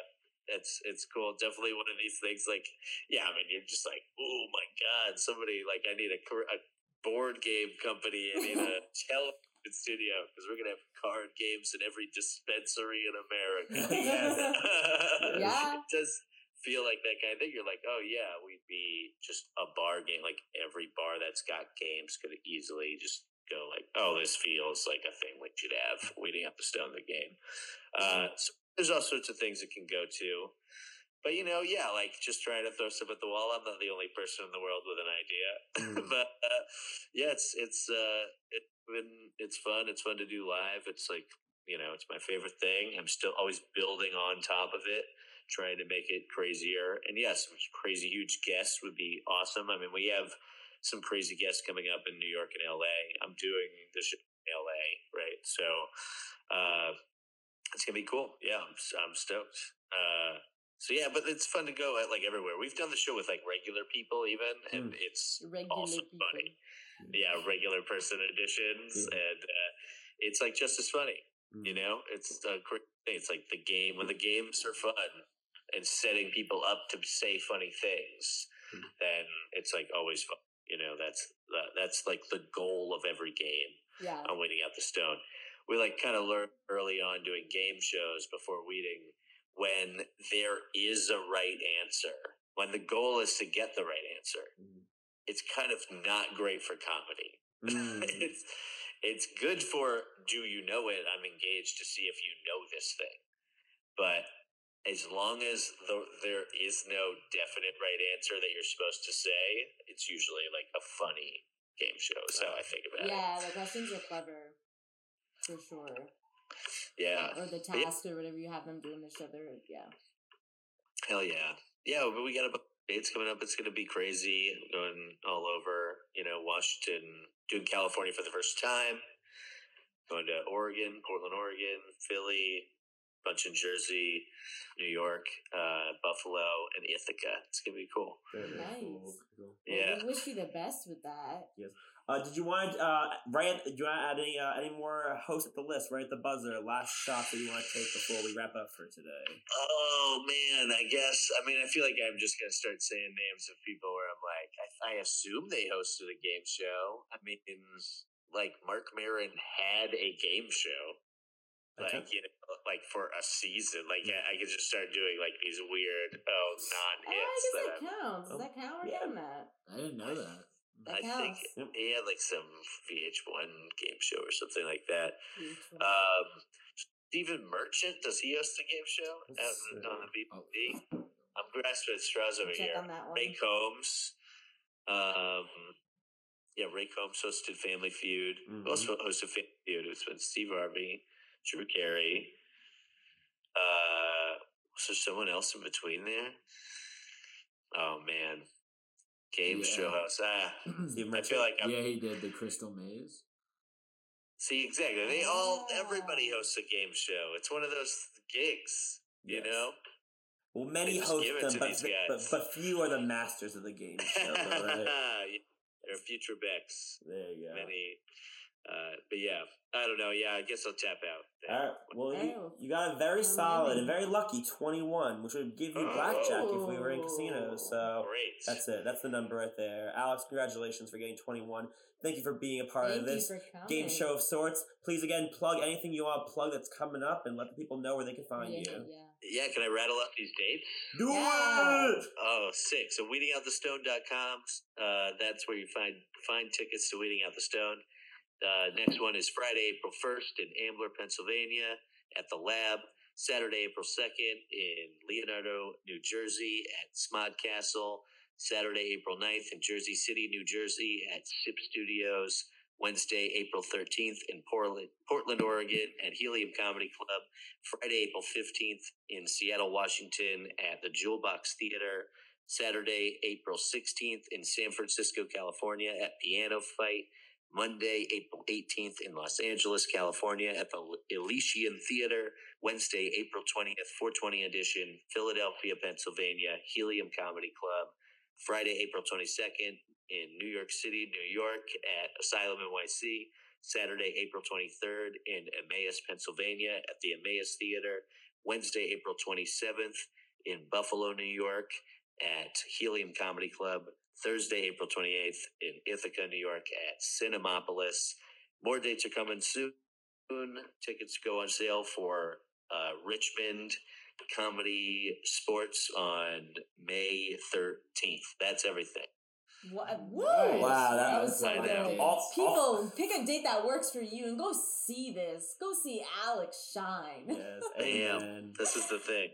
it's it's cool. Definitely one of these things. Like, yeah, I mean you're just like, oh my god, somebody like I need a, a board game company. I need a television studio because we're gonna have card games in every dispensary in America. Yeah. it does feel like that kind of thing. You're like, oh yeah, we'd be just a bar game. Like every bar that's got games could easily just go like, oh, this feels like a thing we should have. Weeding out the stone the game. Uh, so there's all sorts of things it can go to. But you know, yeah, like just trying to throw stuff at the wall. I'm not the only person in the world with an idea, Mm. but uh, yeah, it's it's uh, it's been it's fun. It's fun to do live. It's like you know, it's my favorite thing. I'm still always building on top of it, trying to make it crazier. And yes, crazy huge guests would be awesome. I mean, we have some crazy guests coming up in New York and LA. I'm doing the show in LA, right? So uh, it's gonna be cool. Yeah, I'm I'm stoked. Uh, so yeah, but it's fun to go at like everywhere. We've done the show with like regular people even, and it's Regular also people. funny. Yeah, regular person editions, Yeah. and uh, it's like just as funny. You Mm. know, it's a great thing. It's like the game when the games are fun and setting people up to say funny things. Mm. Then it's like always fun. You know, that's that, that's like the goal of every game Yeah. on weeding out the stone. We like kind of learned early on doing game shows before weeding when there is a right answer. When the goal is to get the right answer, Mm. it's kind of not great for comedy. Mm. it's it's good for do you know it? I'm engaged to see if you know this thing. But as long as the, there is no definite right answer that you're supposed to say, it's usually like a funny game show. Is how I think about it. Yeah, the questions are clever. For sure. Yeah. Or the But yeah, task or whatever you have them doing each other. Yeah. Hell yeah. Yeah, but we got a bunch of dates coming up. It's going to be crazy. Going all over, you know, Washington, doing California for the first time, going to Oregon, Portland, Oregon, Philly, bunch in Jersey, New York, uh, Buffalo, and Ithaca. It's going to be cool. Very, very Nice. cool. Cool. Well, Yeah. We wish you the best with that. Yes. Uh, did you want uh, right? Do you want to add any uh, any more hosts at the list? Right at the buzzer. Last shot that you want to take before we wrap up for today. Oh man, I guess. I mean, I feel like I'm just gonna start saying names of people where I'm like, I, I assume they hosted a game show. I mean, like Marc Maron had a game show, like Okay. you know, like for a season. Like I, I could just start doing like these weird oh Oh, non I hits guess that that I'm, counts. Does Oh, that count? We're yeah. getting that. I didn't know that. That I think counts. Yep. he had like some VH1 game show or something like that. Um, Stephen Merchant does he host a game show out Let's in- on the Oh, BBC? I'm grasping at straws over Check here. on that one. Ray Combs. Um, yeah, Ray Combs hosted Family Feud. Mhm. Also hosted Family Feud. It's been Steve Harvey, Drew Carey. Uh, was there someone else in between there? Oh man, game Yeah. show host. Ah, I feel like I'm. yeah, he did the Crystal Maze. See, exactly. They all, everybody hosts a game show. It's one of those gigs, you Yes. know. Well, many They just host them, but, these but guys. but few are the masters of the game show. though, right? They're future Becks. There you go. Many, uh, but yeah, I don't know. Yeah, I guess I'll tap out. there. All right. Well, you, Oh. you got a very Oh, solid and very lucky 21, which would give you blackjack if we were in casinos. So Great. that's it. That's the number right there. Alex, congratulations for getting 21. Thank you for being a part Thank of this game show of sorts. Please, again, plug anything you want to plug that's coming up and let the people know where they can find yeah, you. yeah. Yeah, can I rattle off these dates? Do Yeah. it! Oh, sick. So weedingoutthestone.com. Uh, that's where you find find tickets to Weeding Out the Stone. Uh, next one is Friday, April 1st in Ambler, Pennsylvania at the Lab. Saturday, April 2nd in Leonardo, New Jersey at Smod Castle. Saturday, April 9th in Jersey City, New Jersey at SIP Studios. Wednesday, April 13th in Portland, Portland, Oregon at Helium Comedy Club. Friday, April 15th in Seattle, Washington at the Jewel Box Theater. Saturday, April 16th in San Francisco, California at Piano Fight. Monday, April 18th in Los Angeles, California at the Elysian Theater. Wednesday, April 20th, 420 edition, Philadelphia, Pennsylvania, Helium Comedy Club. Friday, April 22nd in New York City, New York at Asylum NYC. Saturday, April 23rd in Emmaus, Pennsylvania at the Emmaus Theater. Wednesday, April 27th in Buffalo, New York at Helium Comedy Club. Thursday, April 28th in Ithaca, New York at Cinemapolis. More dates are coming soon. Tickets go on sale for uh, Richmond ComedySportz on May 13th. That's everything. What? Woo! Nice. Wow, that that was was so I know. good. All- People, pick a date that works for you and go see this. Go see Alex shine. Yes, Bam. amen. This is the thing.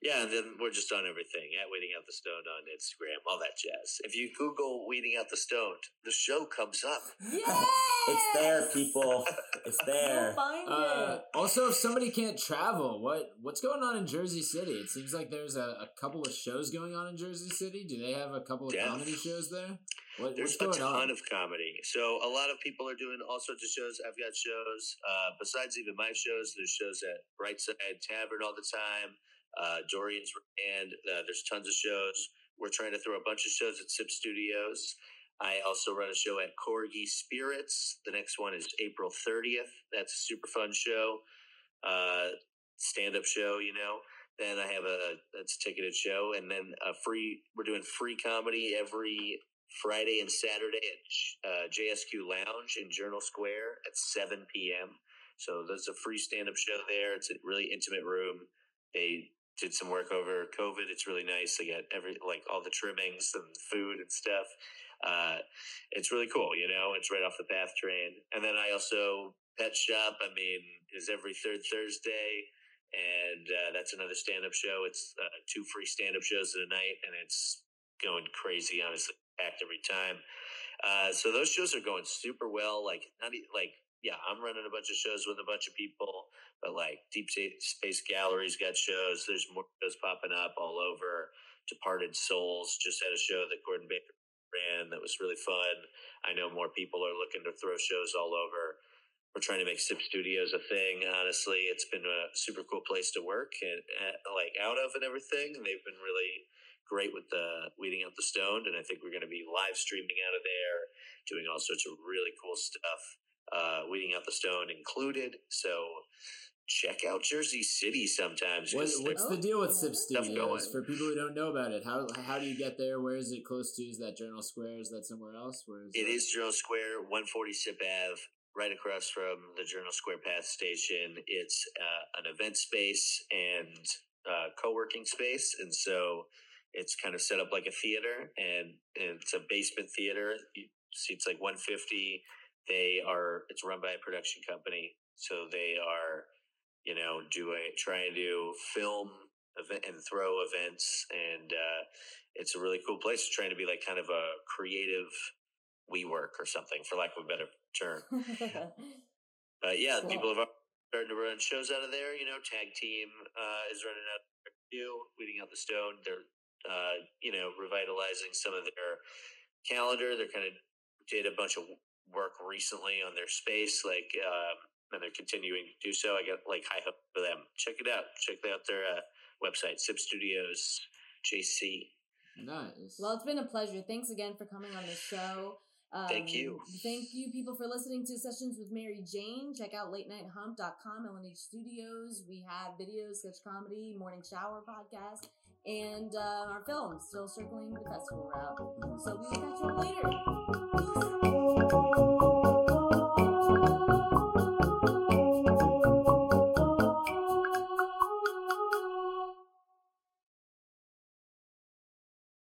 Yeah, and then we're just on everything at Weeding Out the Stoned on Instagram, all that jazz. If you Google Weeding Out the Stoned, the show comes up. Yes! It's there, people. It's Go there. find Uh, it. also, if somebody can't travel, what what's going on in Jersey City? It seems like there's a, a couple of shows going on in Jersey City. Do they have a couple of Yeah. comedy shows there? What, There's what's a ton on? of comedy. So a lot of people are doing all sorts of shows. I've got shows. Uh, besides even my shows, there's shows at Brightside Tavern all the time. Uh, Dorian's and uh, there's tons of shows. We're trying to throw a bunch of shows at Sip Studios. I also run a show at Corgi Spirits. The next one is April 30th. That's a super fun show. Uh, stand up show, you know. Then I have a that's a ticketed show, and then a free. We're doing free comedy every Friday and Saturday at uh, JSQ Lounge in Journal Square at 7 p.m. So there's a free stand up show there. It's a really intimate room. They did some work over COVID. It's really nice. They got every, like all the trimmings and food and stuff. Uh, it's really cool, you know, it's right off the path train. And then I also, Pet Shop, I mean, is every third Thursday. And uh, that's another stand up show. It's uh, two free stand up shows in a night, and it's going crazy, honestly packed every time. Uh, so those shows are going super well. Like not like yeah, I'm running a bunch of shows with a bunch of people, but like Deep Space Gallery's got shows. There's more shows popping up all over. Departed Souls just had a show that Gordon Baker ran that was really fun. I know more people are looking to throw shows all over. We're trying to make Sip Studios a thing. Honestly, it's been a super cool place to work and uh, like out of and everything. And they've been really great with the weeding out the stoned and i think we're going to be live streaming out of there doing all sorts of really cool stuff uh, weeding out the stone included so check out jersey city sometimes What, 'cause what's Oh, the deal with yeah. Sip Studios? For people who don't know about it, how how do you get there? Where is it close to? Is that Journal Square? Is that somewhere else? Where is It is Journal Square, 140 Sip Ave, right across from the Journal Square Path Station. It's uh, an event space and uh, co-working space, and so it's kind of set up like a theater, and, and it's a basement theater. You- Seats like 150. They are. It's run by a production company, so they are, you know, doing trying to film event and throw events, and uh, it's a really cool place. Trying to be like kind of a creative WeWork or something, for lack of a better term. But yeah, Cool. people have started to run shows out of there. You know, Tag Team uh, is running out there too, weeding out the stone. They're, uh, you know, revitalizing some of their calendar. They're kind of did a bunch of work recently on their space, like, um, and they're continuing to do so. I got like high hope for them. Check it out. Check out their uh, website, Sip Studios JC. nice. well, it's been a pleasure. Thanks again for coming on the show. Um, Thank you. Thank you, people, for listening to Sessions with Mary Jane. Check out late night latenighthump.com, LNH Studios. We have videos, sketch comedy, morning shower podcast, and uh, our film, still circling the festival route. So we will catch you later. Peace.